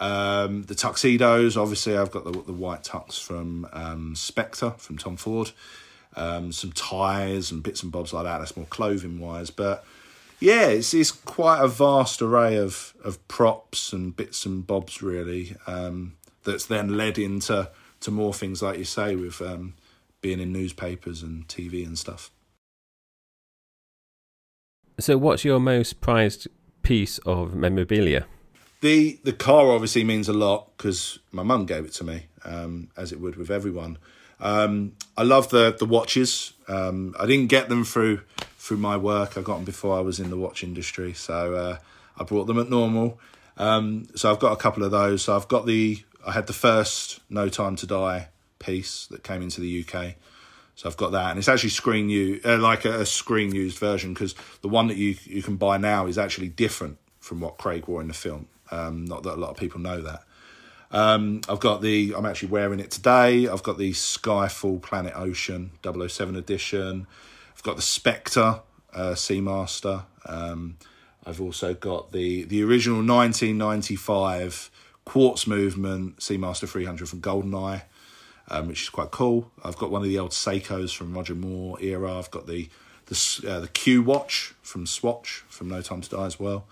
Um, the tuxedos, obviously, I've got the, the white tux from um, Spectre from Tom Ford. Um, some ties and bits and bobs like that. That's more clothing wise, but yeah, it's it's quite a vast array of of props and bits and bobs really. Um, that's then led into to more things like you say with um, being in newspapers and TV and stuff. So, what's your most prized piece of memorabilia? The the car obviously means a lot because my mum gave it to me, um, as it would with everyone. Um, I love the the watches. Um, I didn't get them through through my work. I got them before I was in the watch industry, so uh, I brought them at normal. Um, so I've got a couple of those. So I've got the I had the first No Time to Die piece that came into the UK. So I've got that, and it's actually screen you uh, like a, a screen used version because the one that you you can buy now is actually different from what Craig wore in the film. Um, not that a lot of people know that. Um, I've got the, I'm actually wearing it today. I've got the Skyfall Planet Ocean 007 edition. I've got the Spectre uh, Seamaster. Um, I've also got the, the original 1995 Quartz Movement Seamaster 300 from Goldeneye, um, which is quite cool. I've got one of the old Seikos from Roger Moore era. I've got the the, uh, the Q Watch from Swatch from No Time to Die as well.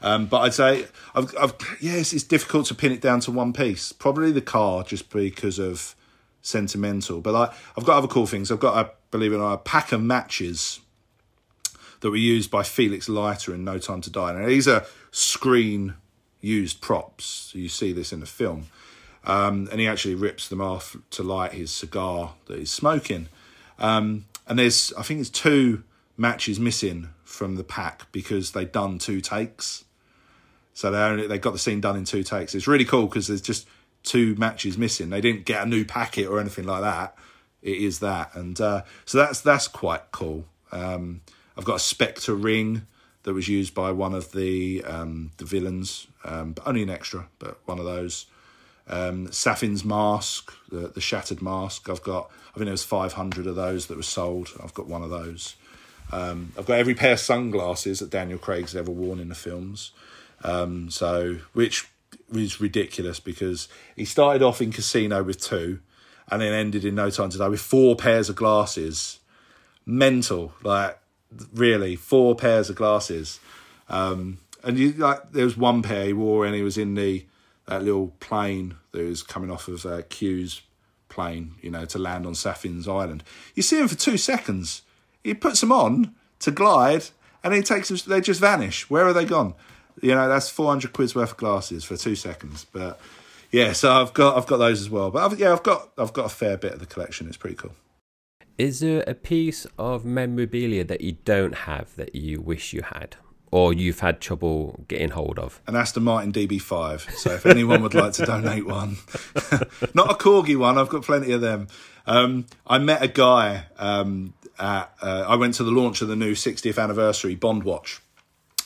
Um, but I'd say, I've, I've, yes, it's difficult to pin it down to one piece. Probably the car, just because of sentimental. But I, I've got other cool things. I've got, a, believe it or not, a pack of matches that were used by Felix Leiter in No Time to Die. Now, these are screen used props. You see this in the film. Um, and he actually rips them off to light his cigar that he's smoking. Um, and there's, I think, it's two matches missing from the pack because they'd done two takes. So they only they got the scene done in two takes. It's really cool because there's just two matches missing. They didn't get a new packet or anything like that. It is that, and uh, so that's that's quite cool. Um, I've got a Spectre ring that was used by one of the um, the villains, um, but only an extra, but one of those. Um, Safin's mask, the, the shattered mask. I've got. I think there was five hundred of those that were sold. I've got one of those. Um, I've got every pair of sunglasses that Daniel Craig's ever worn in the films. Um, so, which is ridiculous because he started off in Casino with two, and then ended in No Time to Die with four pairs of glasses. Mental, like really, four pairs of glasses. Um, and you like there was one pair he wore, and he was in the that little plane that was coming off of uh, Q's plane, you know, to land on Safin's Island. You see him for two seconds. He puts them on to glide, and he takes them. They just vanish. Where are they gone? You know, that's four hundred quid's worth of glasses for two seconds. But yeah, so I've got I've got those as well. But I've, yeah, I've got I've got a fair bit of the collection. It's pretty cool. Is there a piece of memorabilia that you don't have that you wish you had? Or you've had trouble getting hold of? An Aston Martin DB5. So if anyone would like to donate one, not a corgi one, I've got plenty of them. Um, I met a guy um, at, uh, I went to the launch of the new 60th anniversary Bond watch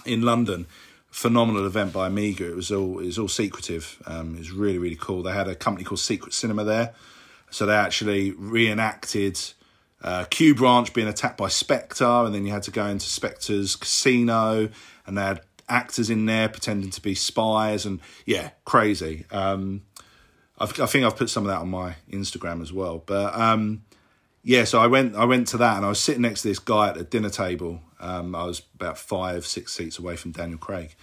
in London. Phenomenal event by Omega. It was all it was all secretive. Um, it was really really cool. They had a company called Secret Cinema there. So they actually reenacted uh, Q Branch being attacked by Spectre, and then you had to go into Spectre's casino, and they had actors in there pretending to be spies, and yeah, crazy. Um, I think I've put some of that on my Instagram as well. But um, yeah, so I went I went to that, and I was sitting next to this guy at a dinner table. Um, I was about five six seats away from Daniel Craig,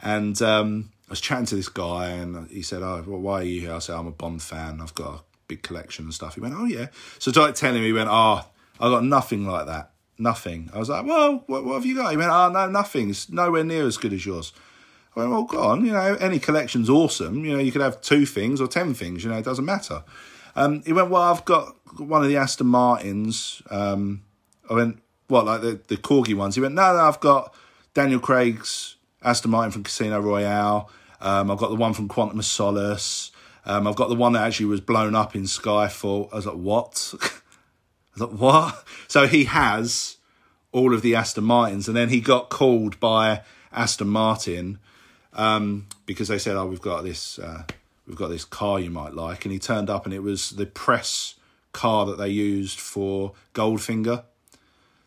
and um, I was chatting to this guy, and he said, "Oh, well, why are you here?" I said, "I'm a Bond fan. I've got a big collection and stuff." He went, "Oh yeah." So I telling me, he went, "Oh, I got nothing like that, nothing." I was like, "Well, what, what have you got?" He went, "Oh no, nothing. It's nowhere near as good as yours." I went, "Well, go on. You know, any collection's awesome. You know, you could have two things or ten things. You know, it doesn't matter." Um, he went, "Well, I've got one of the Aston Martins." Um, I went, "What, like the the corgi ones?" He went, "No, no, I've got Daniel Craig's Aston Martin from Casino Royale." Um, I've got the one from Quantum of Solace. Um, I've got the one that actually was blown up in Skyfall. I was like, what? I was like, what? So he has all of the Aston Martins, and then he got called by Aston Martin um, because they said, "Oh, we've got this, uh, we've got this car you might like," and he turned up, and it was the press car that they used for Goldfinger.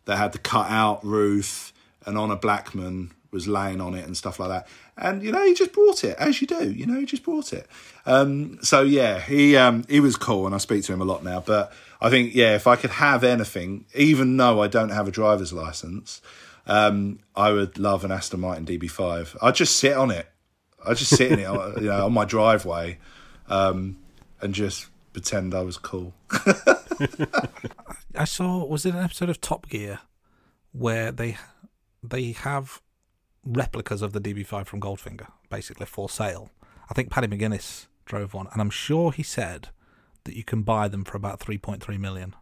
That had the cut out roof, and Honor Blackman was laying on it and stuff like that. And you know, he just brought it as you do. You know, he just brought it. Um, so yeah, he um, he was cool, and I speak to him a lot now. But I think yeah, if I could have anything, even though I don't have a driver's license, um, I would love an Aston Martin DB5. I'd just sit on it. I'd just sit in it, you know, on my driveway, um, and just pretend I was cool. I saw was it an episode of Top Gear where they they have replicas of the DB5 from Goldfinger, basically for sale. I think Paddy McGuinness drove one, and I'm sure he said that you can buy them for about 3.3 million.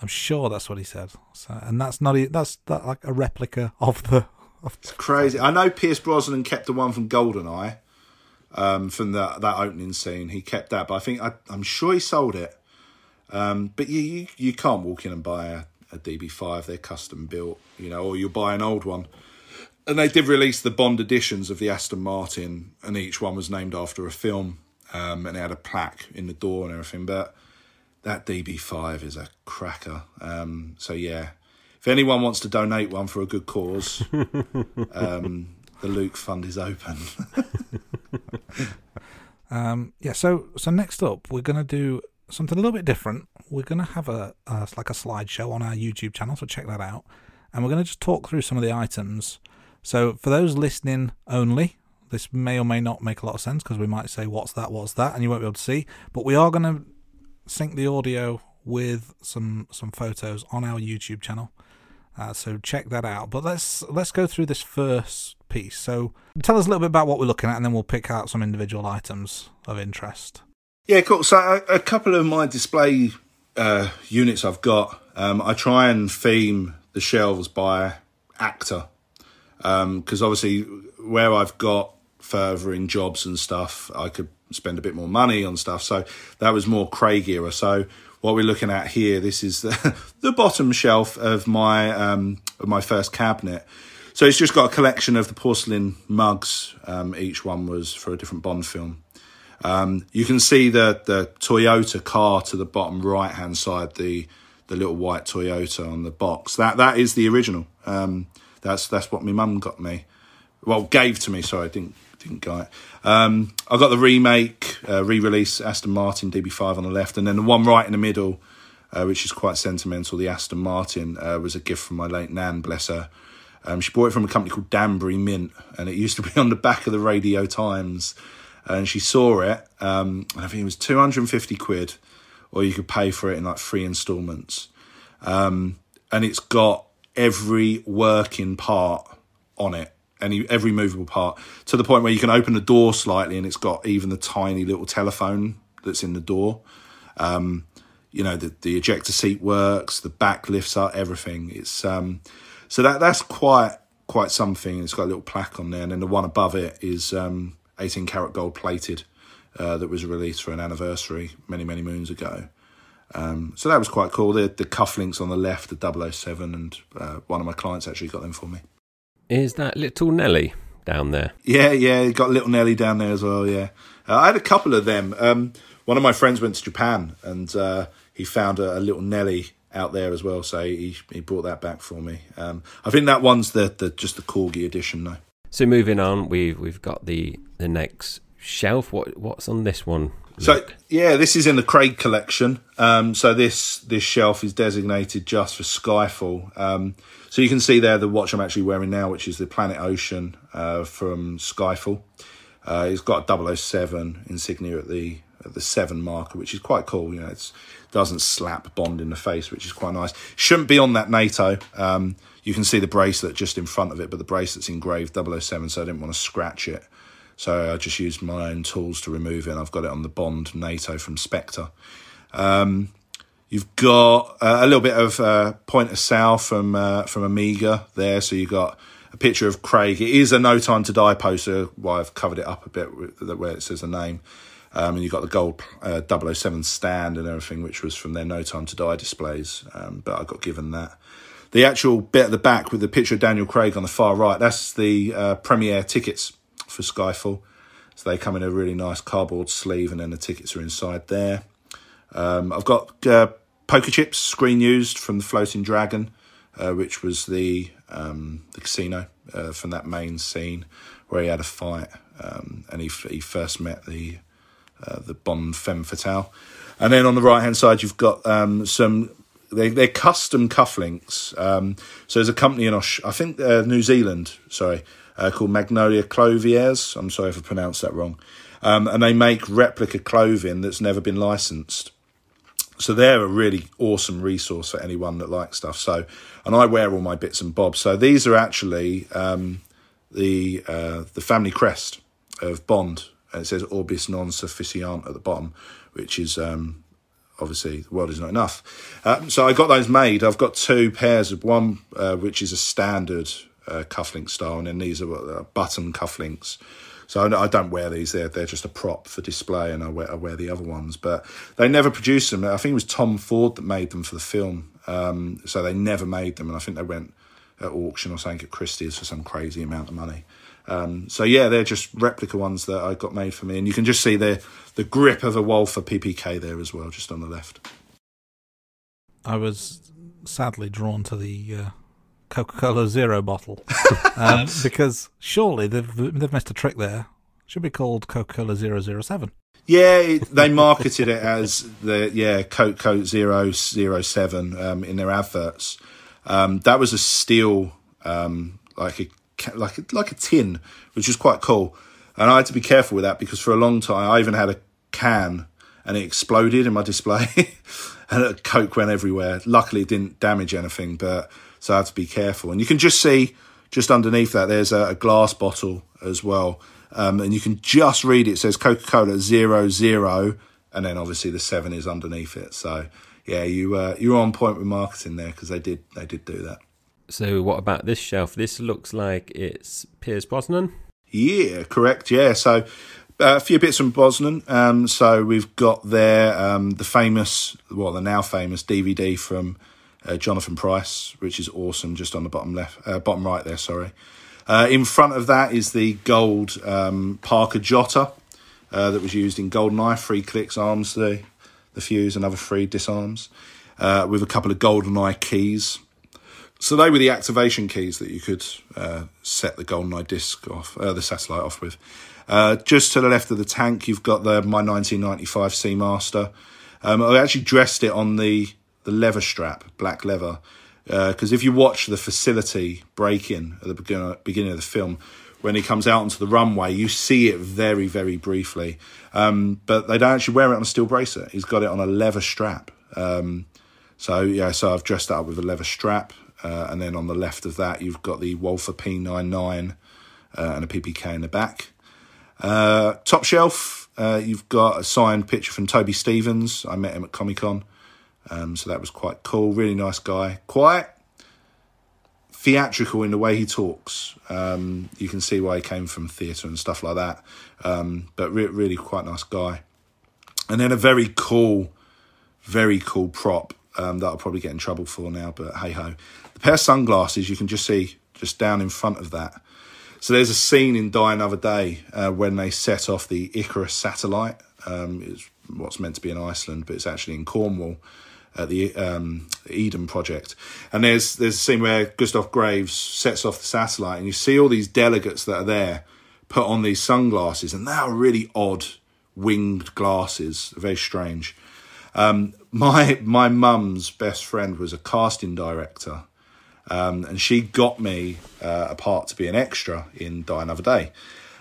I'm sure that's what he said. So, and that's not that's that like a replica of the. Of it's crazy. I know Pierce Brosnan kept the one from Goldeneye, um, from that that opening scene. He kept that, but I think I, am sure he sold it. Um, but you, you you can't walk in and buy a, a DB5. They're custom built, you know, or you'll buy an old one and they did release the Bond editions of the Aston Martin, and each one was named after a film, um, and it had a plaque in the door and everything. But that DB5 is a cracker. Um, so yeah, if anyone wants to donate one for a good cause, um, the Luke Fund is open. Um, yeah. So so next up, we're gonna do something a little bit different. We're gonna have a, a like a slideshow on our YouTube channel, so check that out. And we're gonna just talk through some of the items so for those listening only, this may or may not make a lot of sense because we might say, "What's that? What's that?" and you won't be able to see. But we are going to sync the audio with some some photos on our YouTube channel. Uh, so check that out. But let's let's go through this first piece. So tell us a little bit about what we're looking at, and then we'll pick out some individual items of interest. Yeah, cool. So a, a couple of my display uh, units I've got, um, I try and theme the shelves by actor because um, obviously where I've got further in jobs and stuff, I could spend a bit more money on stuff. So that was more Craig era. So what we're looking at here, this is the, the bottom shelf of my um, of my first cabinet. So it's just got a collection of the porcelain mugs. Um, each one was for a different Bond film. Um, you can see the the Toyota car to the bottom right hand side, the the little white Toyota on the box. That that is the original. Um, that's that's what my mum got me. Well, gave to me. Sorry, I didn't didn't get it. Um, I got the remake, uh, re-release Aston Martin DB5 on the left, and then the one right in the middle, uh, which is quite sentimental. The Aston Martin uh, was a gift from my late nan, bless her. Um, she bought it from a company called Danbury Mint, and it used to be on the back of the Radio Times. And she saw it, um, I think it was 250 quid, or you could pay for it in like three installments. Um, and it's got every working part on it, any every movable part, to the point where you can open the door slightly and it's got even the tiny little telephone that's in the door. Um, you know, the, the ejector seat works, the back lifts up, everything. It's um, so that that's quite quite something. It's got a little plaque on there, and then the one above it is um, 18 karat gold plated uh, that was released for an anniversary many many moons ago. Um, so that was quite cool. The, the cufflinks on the left, the 007, and uh, one of my clients actually got them for me. Is that little Nellie down there? Yeah, yeah, got little Nellie down there as well. Yeah, uh, I had a couple of them. Um, one of my friends went to Japan and uh, he found a, a, little Nellie out there as well. So he he brought that back for me. Um, I think that one's the, the just the corgi edition though. So moving on, we've we've got the the next shelf. What what's on this one? So yeah, this is in the Craig collection. Um, so this this shelf is designated just for Skyfall. Um, so you can see there the watch I'm actually wearing now, which is the Planet Ocean uh, from Skyfall. Uh, it's got a 007 insignia at the at the seven marker, which is quite cool. You know, it doesn't slap Bond in the face, which is quite nice. Shouldn't be on that NATO. Um, you can see the bracelet just in front of it, but the bracelet's engraved 007, so I didn't want to scratch it. So I just used my own tools to remove it. And I've got it on the Bond NATO from Spectre. Um, you've got uh, a little bit of uh, point of sale from uh, from Omega there. So you've got a picture of Craig. It is a No Time to Die poster. Well, I've covered it up a bit where it says the name. Um, and you've got the gold uh, 007 stand and everything, which was from their No Time to Die displays. Um, but I got given that. The actual bit at the back with the picture of Daniel Craig on the far right, that's the uh, premiere tickets for Skyfall. So they come in a really nice cardboard sleeve, and then the tickets are inside there. Um, I've got uh, poker chips, screen used from the Floating Dragon, uh, which was the um, the casino uh, from that main scene where he had a fight, um, and he he first met the uh, the Bond femme fatale. And then on the right hand side, you've got um, some they, they're custom cufflinks. Um, so there's a company in Osh- I think uh, New Zealand, sorry, uh, called Magnoli Clothiers. I'm sorry if I pronounced that wrong. Um, and they make replica clothing that's never been licensed. So they're a really awesome resource for anyone that likes stuff. So, and I wear all my bits and bobs. So these are actually um, the uh, the family crest of Bond. And it says Orbis non sufficit at the bottom, which is um, obviously the world is not enough. Um, so I got those made. I've got two pairs of one, uh, which is a standard uh, cufflink style, and then these are uh, button cufflinks. So I don't wear these; they're they're just a prop for display, and I wear I wear the other ones. But they never produced them. I think it was Tom Ford that made them for the film. Um, so they never made them, and I think they went at auction or something at Christie's for some crazy amount of money. Um, so yeah, they're just replica ones that I got made for me, and you can just see the the grip of a Walther PPK there as well, just on the left. I was sadly drawn to the uh, Coca Cola Zero bottle um, because surely they've they've missed a trick there. It should be called Coca Cola 007. Yeah, they marketed it as the yeah Coke Coke Zero Zero Seven um, in their adverts. Um, that was a steel, um, like a like a, like a tin, which was quite cool. And I had to be careful with that because for a long time I even had a can and it exploded in my display, and Coke went everywhere. Luckily, it didn't damage anything, but so I had to be careful. And you can just see just underneath that there's a, a glass bottle as well, um, and you can just read it. it says Coca Cola zero zero, and then obviously the seven is underneath it. So yeah, you uh, you're on point with marketing there because they did they did do that. So what about this shelf? This looks like it's Pierce Brosnan. Yeah, correct. Yeah, so uh, a few bits from Brosnan. Um, so we've got there um, the famous, well, the now famous DVD from uh, Jonathan Pryce, which is awesome, just on the bottom left, uh, bottom right there. Sorry. Uh, in front of that is the gold um, Parker Jotter uh, that was used in Goldeneye. Three clicks, arms the the fuse, another three disarms, uh, with a couple of Goldeneye keys. So they were the activation keys that you could uh, set the Goldeneye disc off, the satellite off with. just to the left of the tank, you've got the my 1995 Seamaster. Um, I actually dressed it on the the leather strap, black leather. Because uh, if you watch the facility break in at the beginning, beginning of the film, when he comes out onto the runway, you see it very, very briefly. Um, but they don't actually wear it on a steel bracelet. He's got it on a leather strap. Um, so yeah, so I've dressed that up with a leather strap, uh, and then on the left of that, you've got the Walther P99 uh, and a PPK in the back. Uh, top shelf, uh, you've got a signed picture from Toby Stephens. I met him at Comic Con. Um, so that was quite cool. Really nice guy. Quite theatrical in the way he talks. Um, you can see why he came from theatre and stuff like that. Um, but re- really quite nice guy. And then a very cool, very cool prop um, that I'll probably get in trouble for now, but hey ho. The pair of sunglasses you can just see just down in front of that. So there's a scene in Die Another Day uh, when they set off the Icarus satellite. Um, it's what's meant to be in Iceland, but it's actually in Cornwall at the um, Eden project. And there's there's a scene where Gustav Graves sets off the satellite, and you see all these delegates that are there put on these sunglasses, and they are really odd winged glasses, very strange. Um, my my mum's best friend was a casting director, um, and she got me uh, a part to be an extra in Die Another Day,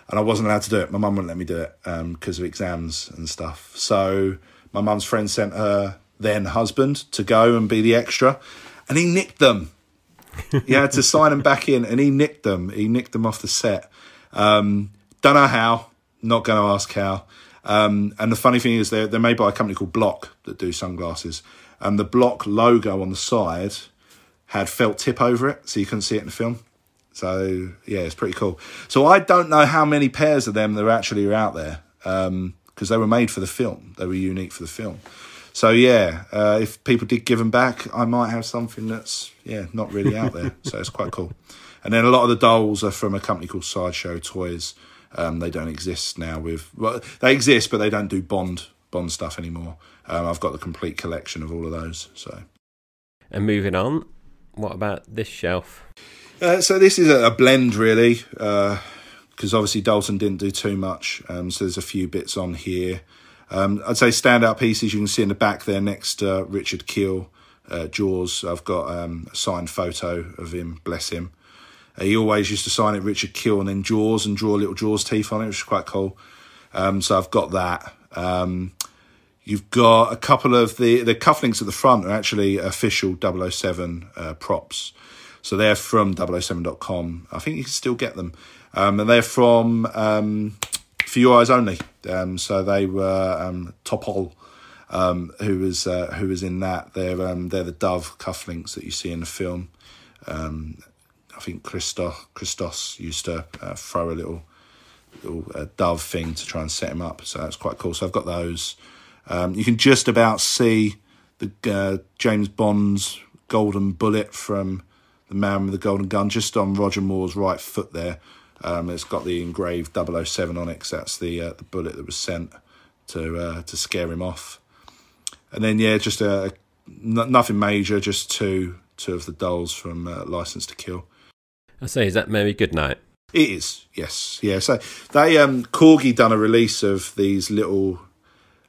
and I wasn't allowed to do it. My mum wouldn't let me do it because of exams and stuff. So my mum's friend sent her then husband to go and be the extra, and he nicked them. he had to sign them back in, and he nicked them. He nicked them off the set. Um, don't know how. Not going to ask how. Um, and the funny thing is, they're, they're made by a company called Bloc that do sunglasses. And the Bloc logo on the side had felt tip over it, so you couldn't see it in the film. So yeah, it's pretty cool. So I don't know how many pairs of them there actually are out there because um, they were made for the film. They were unique for the film. So yeah, uh, if people did give them back, I might have something that's yeah not really out there. so it's quite cool. And then a lot of the dolls are from a company called Sideshow Toys. Um, they don't exist now. With well, they exist, but they don't do Bond Bond stuff anymore. Um, I've got the complete collection of all of those. So, and moving on, what about this shelf? Uh, so this is a, blend, really, because uh, obviously Dalton didn't do too much. Um, so there's a few bits on here. Um, I'd say standout pieces you can see in the back there next to Richard Kiel, uh, Jaws. I've got um, a signed photo of him, bless him. Uh, he always used to sign it Richard Kiel and then Jaws and draw little Jaws teeth on it, which is quite cool. Um, so I've got that. Um, you've got a couple of the, the cufflinks at the front are actually official 007 uh, props. So they're from 007.com. I think you can still get them. Um, and they're from um, For Your Eyes Only. Um, so they were um, Topol, um, who was uh, who was in that. They're um, they're the dove cufflinks that you see in the film. Um, I think Christos Christos used to uh, throw a little little uh, dove thing to try and set him up. So that's quite cool. So I've got those. Um, you can just about see the uh, James Bond's golden bullet from the man with the golden gun just on Roger Moore's right foot there. Um, it's got the engraved 007 on it because that's the uh, the bullet that was sent to uh, to scare him off. And then yeah, just a, a n- nothing major, just two two of the dolls from uh, License to Kill. I say, is that Mary Goodnight? It is, yes, yeah. So they um Corgi done a release of these little,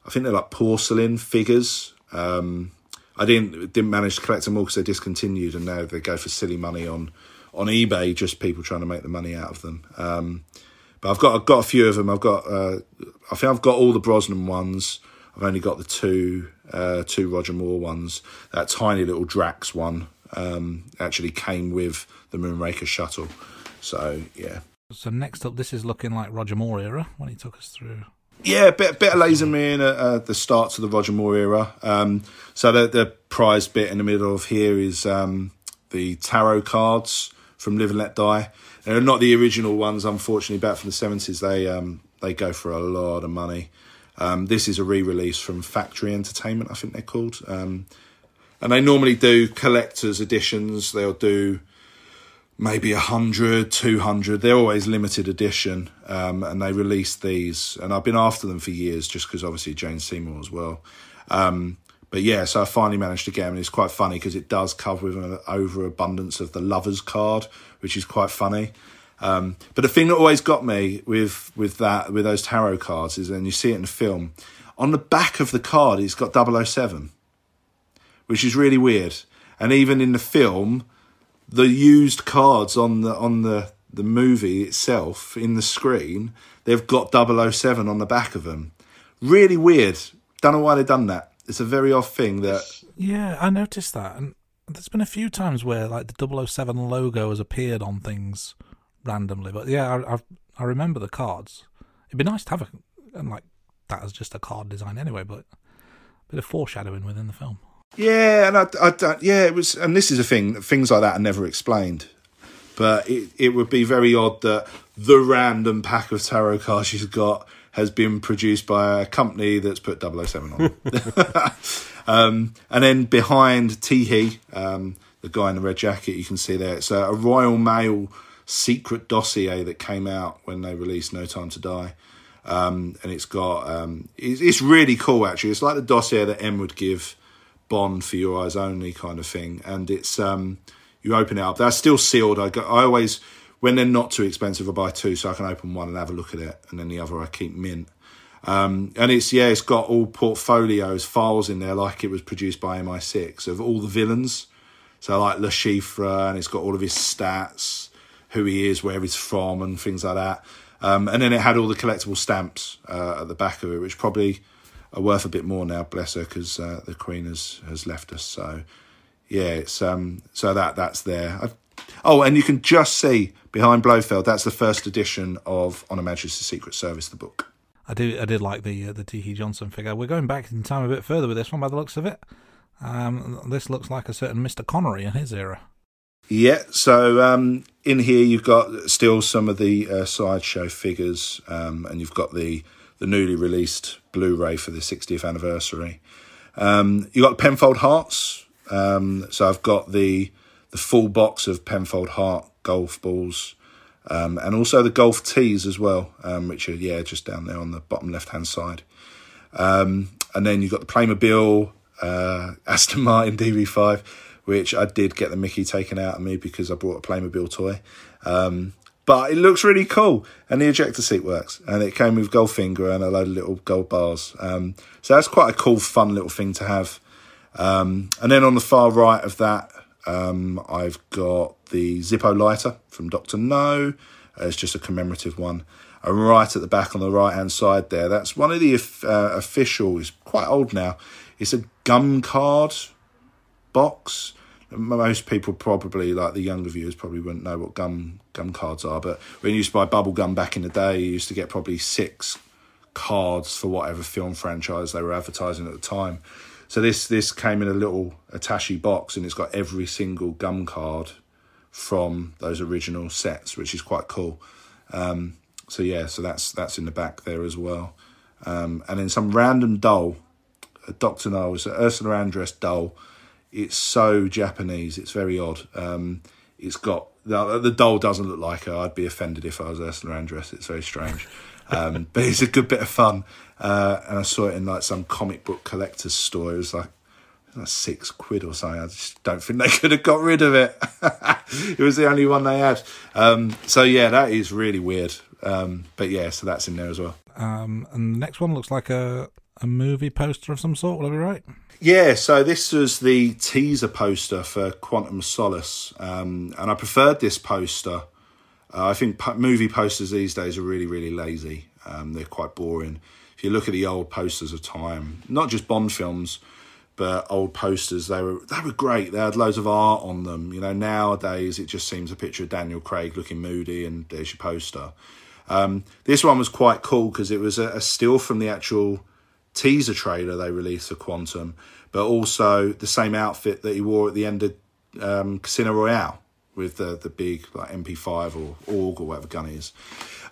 I think they're like porcelain figures. Um, I didn't didn't manage to collect them all because they're discontinued, and now they go for silly money on on eBay. Just people trying to make the money out of them. Um, but I've got I've got a few of them. I've got uh, I think I've got all the Brosnan ones. I've only got the two uh, two Roger Moore ones. That tiny little Drax one um, actually came with the Moonraker shuttle. So yeah. So next up, this is looking like Roger Moore era when he took us through. Yeah, bit a bit of Lazenby at uh, the start to the Roger Moore era. Um, so the the prize bit in the middle of here is um, the tarot cards from Live and Let Die. They're not the original ones, unfortunately, back from the seventies. They um, they go for a lot of money. Um, this is a re-release from Factory Entertainment, I think they're called, um, and they normally do collectors editions. They'll do maybe 100, 200. They're always limited edition, um, and they release these. And I've been after them for years, just because obviously Jane Seymour as well. Um, but yeah, so I finally managed to get them. And it's quite funny because it does cover with an overabundance of the lovers card, which is quite funny. Um, but the thing that always got me with with that with those tarot cards is, and you see it in the film, on the back of the card, it's got 007, which is really weird. And even in the film, the used cards on the on the the movie itself in the screen, they've got 007 on the back of them. Really weird. Don't know why they've done that. It's a very odd thing that. Yeah, I noticed that, and there's been a few times where like the 007 logo has appeared on things randomly. But yeah, I I, I remember the cards. It'd be nice to have a and like that as just a card design anyway, but a bit of foreshadowing within the film. Yeah, and I, I don't. Yeah, it was, and this is a thing. Things like that are never explained. But it, it would be very odd that the random pack of tarot cards she's got has been produced by a company that's put 007 on. um, and then behind Tee Hee, um, the guy in the red jacket, you can see there, it's a, a Royal Mail secret dossier that came out when they released No Time to Die. Um, and it's got um, it's, it's really cool actually. It's like the dossier that M would give Bond for Your Eyes Only kind of thing, and it's um, you open it up. They're still sealed. I, go, I always when they're not too expensive, I buy two so I can open one and have a look at it, and then the other I keep mint. Um, and it's yeah, it's got all portfolios, files in there, like it was produced by MI6 of all the villains. So like Le Chiffre, and it's got all of his stats, who he is, where he's from, and things like that. Um, and then it had all the collectible stamps uh, at the back of it, which probably are worth a bit more now, bless her, because uh, the Queen has has left us. So yeah, it's um, so that that's there. I've, oh, and you can just see behind Blofeld. That's the first edition of On Her Majesty's Secret Service, the book. I do. I did like the uh, the Tee Hee Johnson figure. We're going back in time a bit further with this one, by the looks of it. Um, this looks like a certain Mr. Connery in his era. Yeah, so um, in here you've got still some of the uh, sideshow figures, um, and you've got the the newly released Blu-ray for the 60th anniversary. Um, you've got Penfold Hearts. Um, so I've got the the full box of Penfold Heart golf balls, um, and also the golf tees as well, um, which are yeah just down there on the bottom left hand side. and then you've got the Playmobil uh, Aston Martin DB5 which I did get the Mickey taken out of me because I bought a Playmobil toy. Um, but it looks really cool, and the ejector seat works, and it came with Goldfinger and a load of little gold bars. Um, so that's quite a cool, fun little thing to have. Um, and then on the far right of that, um, I've got the Zippo lighter from Doctor No. Uh, it's just a commemorative one. And right at the back on the right hand side there, that's one of the uh, official. It's quite old now. It's a gum card box. Most people probably, like the younger viewers, probably wouldn't know what gum gum cards are. But when you used to buy bubble gum back in the day, you used to get probably six cards for whatever film franchise they were advertising at the time. So this this came in a little attache box, and it's got every single gum card from those original sets, which is quite cool. Um, so yeah, so that's that's in the back there as well. Um, and then some random doll, a Doctor No, it's an Ursula Andress doll it's so Japanese. It's very odd. Um, it's got the, the, doll doesn't look like her. I'd be offended if I was Ursula Andress. It's very strange, um, but it's a good bit of fun. Uh, and I saw it in like some comic book collector's store. It was like, like six quid or something. I just don't think they could have got rid of it. it was the only one they had. Um, so yeah, that is really weird. Um, but yeah, so that's in there as well. Um, and the next one looks like a a movie poster of some sort. Will I be right? Yeah, so this was the teaser poster for Quantum Solace, um, and I preferred this poster. Uh, I think po- movie posters these days are really, really lazy. Um, they're quite boring. If you look at the old posters of time, not just Bond films, but old posters, they were they were great. They had loads of art on them. You know, nowadays it just seems a picture of Daniel Craig looking moody, and there's your poster. Um, this one was quite cool because it was a, a still from the actual teaser trailer they released for Quantum, but also the same outfit that he wore at the end of um, Casino Royale with the the big like MP5 or org or whatever gun is.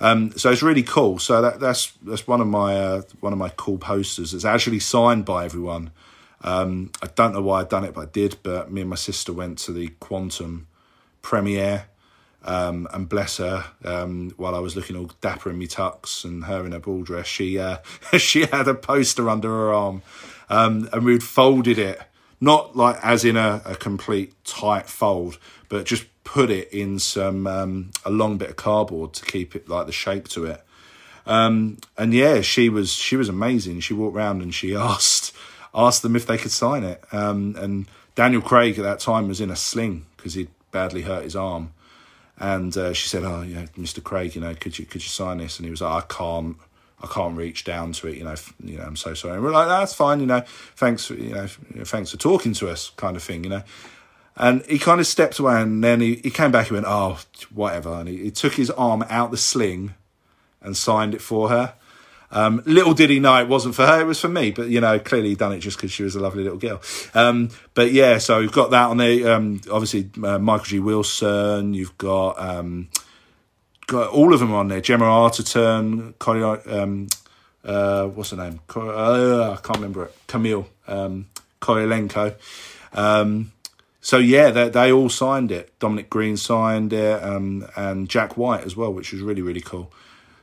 Um, so it's really cool. So that, that's that's one of my uh, one of my cool posters. It's actually signed by everyone. Um, I don't know why I'd done it, but I did. But me and my sister went to the Quantum premiere um, and bless her, um, while I was looking all dapper in my tux and her in her ball dress, she uh, she had a poster under her arm, um, and we'd folded it, not like as in a, a complete tight fold, but just put it in some um, a long bit of cardboard to keep it like the shape to it. Um, and yeah, she was she was amazing. She walked around and she asked asked them if they could sign it. Um, and Daniel Craig at that time was in a sling because he'd badly hurt his arm. And uh, she said, "Oh, yeah, Mr. Craig, you know, could you could you sign this?" And he was like, "I can't, I can't reach down to it. You know, you know, I'm so sorry." And we're like, "That's fine. You know, thanks, for, you know, thanks for talking to us," kind of thing. You know. And he kind of stepped away, and then he, he came back and went, "Oh, whatever." And he, he took his arm out the sling and signed it for her. Um, little did he know it wasn't for her; it was for me. But you know, clearly he done it just because she was a lovely little girl. Um, but yeah, so we've got that on there. Um, obviously, uh, Michael G. Wilson. You've got um, got all of them on there. Gemma Arterton, Corey, um, uh, what's her name? Uh, I can't remember it. Camille um, Kurylenko. Um, so yeah, they, they all signed it. Dominic Greene signed it, um, and Jack White as well, which was really really cool.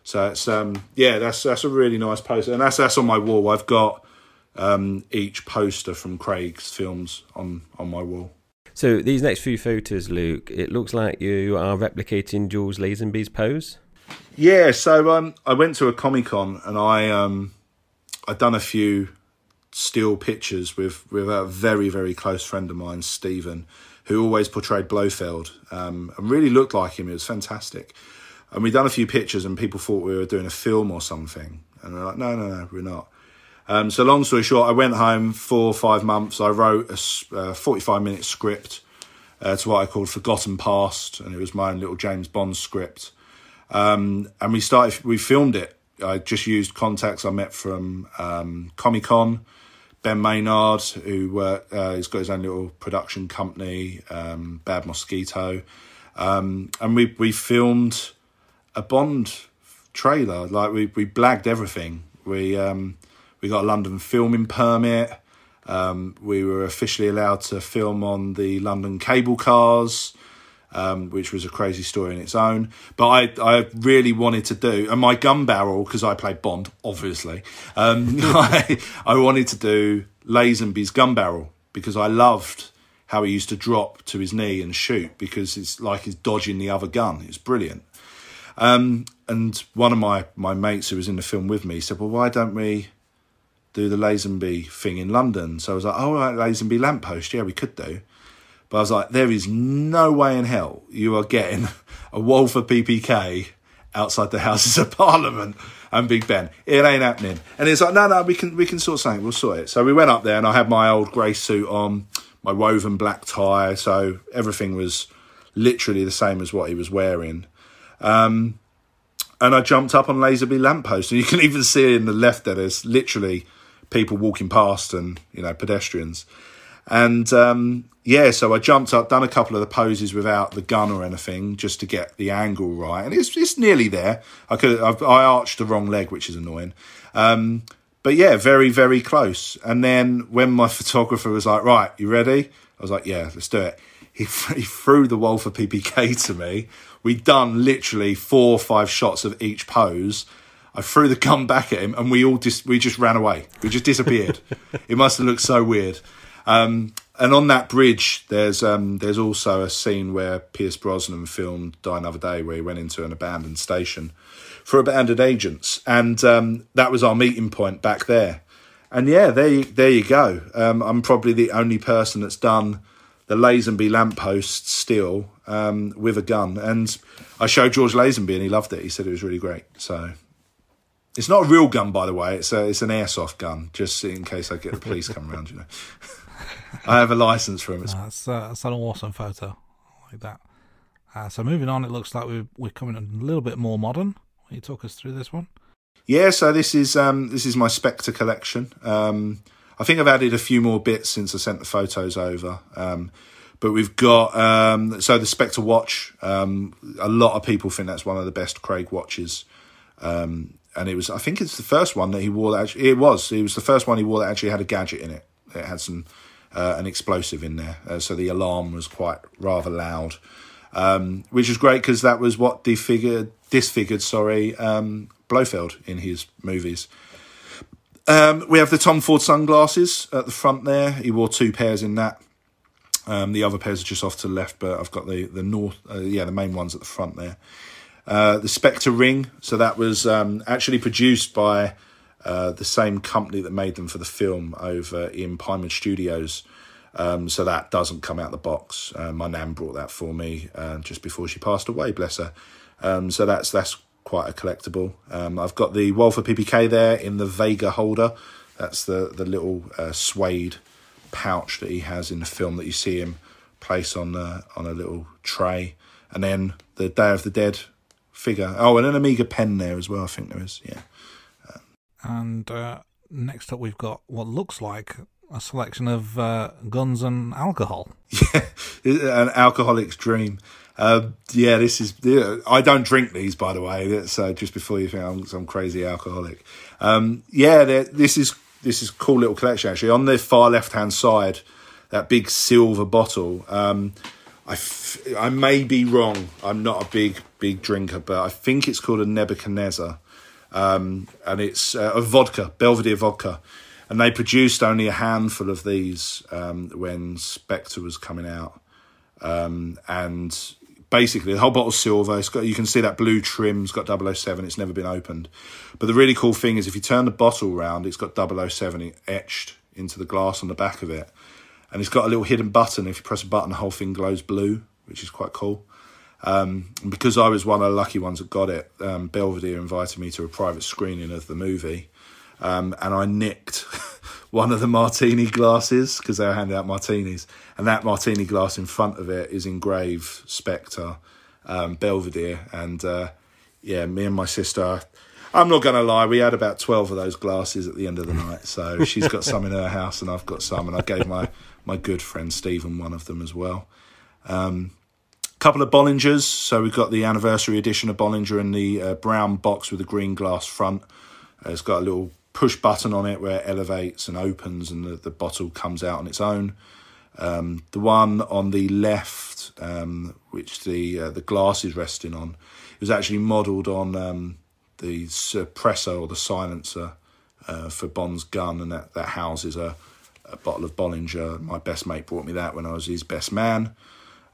So it's um, yeah, that's that's a really nice poster, and that's that's on my wall. I've got um, each poster from Craig's films on on my wall. So these next few photos, Luke, it looks like you are replicating George Lazenby's pose. Yeah, so um, I went to a Comic Con and I um, I'd done a few still pictures with with a very very close friend of mine, Stephen, who always portrayed Blofeld um, and really looked like him. It was fantastic. And we'd done a few pictures, and people thought we were doing a film or something. And they're like, no, no, no, we're not. Um, so, long story short, I went home four or five months. I wrote a uh, 45 minute script uh, to what I called Forgotten Past, and it was my own little James Bond script. Um, and we started, we filmed it. I just used contacts I met from um, Comic Con. Ben Maynard, who uh, he's got his own little production company, um, Bad Mosquito, um, and we we filmed a Bond trailer. Like we we blagged everything. We um, we got a London filming permit. Um, we were officially allowed to film on the London cable cars, um, which was a crazy story in its own. But I, I really wanted to do, and my gun barrel, because I played Bond, obviously, um, I, I wanted to do Lazenby's gun barrel because I loved how he used to drop to his knee and shoot because it's like he's dodging the other gun. It's brilliant. Um, and one of my, my mates who was in the film with me said, Well, why don't we do the Lazenby thing in London? So I was like, Oh, right, Lazenby lamppost. Yeah, we could do. But I was like, There is no way in hell you are getting a Walther PPK outside the Houses of Parliament and Big Ben. It ain't happening. And it's like, no, no, we can we can sort something. We'll sort it. So we went up there, and I had my old grey suit on, my woven black tie. So everything was literally the same as what he was wearing. Um, and I jumped up on Lazenby lamppost, and you can even see in the left there. There's literally people walking past and you know pedestrians. And um, yeah, so I jumped up, done a couple of the poses without the gun or anything, just to get the angle right, and it's it's nearly there. I could I've, I arched the wrong leg, which is annoying. Um, but yeah, very very close. And then when my photographer was like, "Right, you ready?" I was like, "Yeah, let's do it." He he threw the Walther PPK to me. We'd done literally four or five shots of each pose. I threw the gun back at him, and we all just we just ran away. We just disappeared. it must have looked so weird. Um, and on that bridge, there's um, there's also a scene where Pierce Brosnan filmed Die Another Day, where he went into an abandoned station for abandoned agents, and um, that was our meeting point back there. And yeah, there you, there you go. Um, I'm probably the only person that's done the Lazenby lamppost still um, with a gun, and I showed George Lazenby, and he loved it. He said it was really great. So. It's not a real gun, by the way. It's a, it's an airsoft gun, just in case I get the police come around. You know. I have a license for him. It's... That's, uh, that's an awesome photo. I like that. Uh, so moving on, it looks like we're, we're coming a little bit more modern. Will you talk us through this one? Yeah, so this is um, this is my Spectre collection. Um, I think I've added a few more bits since I sent the photos over. Um, but we've got um, so the Spectre watch. Um, a lot of people think that's one of the best Craig watches, um, and it was. I think it's the first one that he wore. That actually, it was. It was the first one he wore that actually had a gadget in it. It had some uh, an explosive in there, uh, so the alarm was quite rather loud, um, which was great because that was what disfigured disfigured sorry um, Blofeld in his movies. Um, we have the Tom Ford sunglasses at the front there. He wore two pairs in that. Um, the other pairs are just off to the left, but I've got the the north, uh, yeah, the main ones at the front there. Uh, the Spectre ring, so that was um, actually produced by uh, the same company that made them for the film over in Pinewood Studios. Um, so that doesn't come out the box. Uh, my nan brought that for me uh, just before she passed away, bless her. Um, so that's that's quite a collectible. Um, I've got the Walther PPK there in the Vega holder. That's the the little uh, suede pouch that he has in the film that you see him place on the, on a little tray, and then the Day of the Dead figure. Oh, and an Omega pen there as well. I think there is. Yeah. And uh, next up, we've got what looks like a selection of uh, guns and alcohol. Yeah, an alcoholic's dream. Uh, yeah, this is. Yeah, I don't drink these, by the way. So just before you think I'm some crazy alcoholic, um, yeah, this is this is cool little collection actually. On the far left hand side, that big silver bottle. Um, I, f- I may be wrong. I'm not a big big drinker, but I think it's called a Nebuchadnezzar, um, and it's uh, a vodka, Belvedere vodka, and they produced only a handful of these um, when Spectre was coming out, um, and basically the whole bottle's silver. It's got you can see that blue trim. It's got 007. It's never been opened, but the really cool thing is if you turn the bottle round, it's got 007 etched into the glass on the back of it and it's got a little hidden button. If you press a button, the whole thing glows blue, which is quite cool. Um, because I was one of the lucky ones that got it, um, Belvedere invited me to a private screening of the movie, um, and I nicked one of the martini glasses because they were handing out martinis, and that martini glass in front of it is engraved Spectre um, Belvedere, and uh, yeah, me and my sister. I'm not going to lie, we had about 12 of those glasses at the end of the night. So she's got some in her house and I've got some. And I gave my, my good friend Stephen one of them as well. Um, couple of Bollingers. So we've got the anniversary edition of Bollinger in the uh, brown box with a green glass front. Uh, it's got a little push button on it where it elevates and opens and the, the bottle comes out on its own. Um, the one on the left, um, which the uh, the glass is resting on, was actually modelled on um, the suppressor or the silencer uh, for Bond's gun, and that, that houses a, a bottle of Bollinger. My best mate brought me that when I was his best man.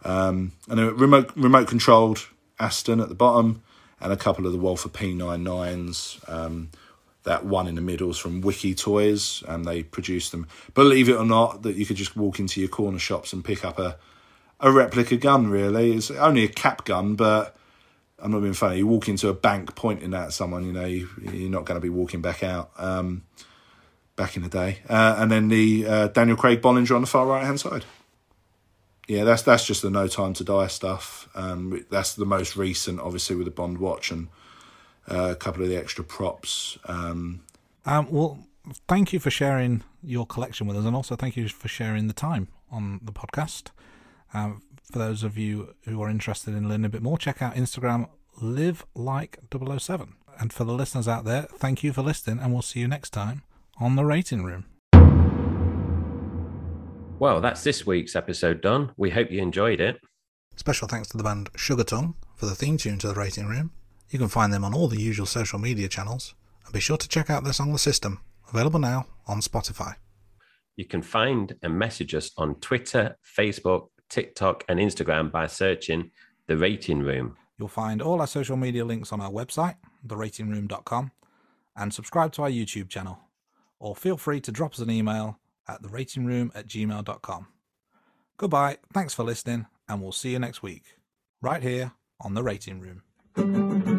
Um, and a remote remote controlled Aston at the bottom, and a couple of the Walther P99s. Um, that one in the middle is from Wiki Toys, and they produce them. Believe it or not, that you could just walk into your corner shops and pick up a a replica gun. Really, it's only a cap gun, but I'm not being funny. You walk into a bank pointing at someone, you know, you, are not going to be walking back out. Um, back in the day, uh, and then the uh, Daniel Craig Bollinger on the far right hand side. Yeah, that's that's just the No Time to Die stuff. Um, that's the most recent, obviously, with the Bond watch and uh, a couple of the extra props. Um, um, well, thank you for sharing your collection with us, and also thank you for sharing the time on the podcast. Um, for those of you who are interested in learning a bit more, check out Instagram live like 007. And for the listeners out there, thank you for listening, and we'll see you next time on the rating room. Well, that's this week's episode done. We hope you enjoyed it. Special thanks to the band Sugar Tongue for the theme tune to the rating room. You can find them on all the usual social media channels, and be sure to check out their song The System, available now on Spotify. You can find and message us on Twitter, Facebook, TikTok, and Instagram by searching The Rating Room. You'll find all our social media links on our website, theratingroom.com, and subscribe to our YouTube channel. Or feel free to drop us an email at theratingroom at gmail.com. Goodbye, thanks for listening, and we'll see you next week, right here on The Rating Room.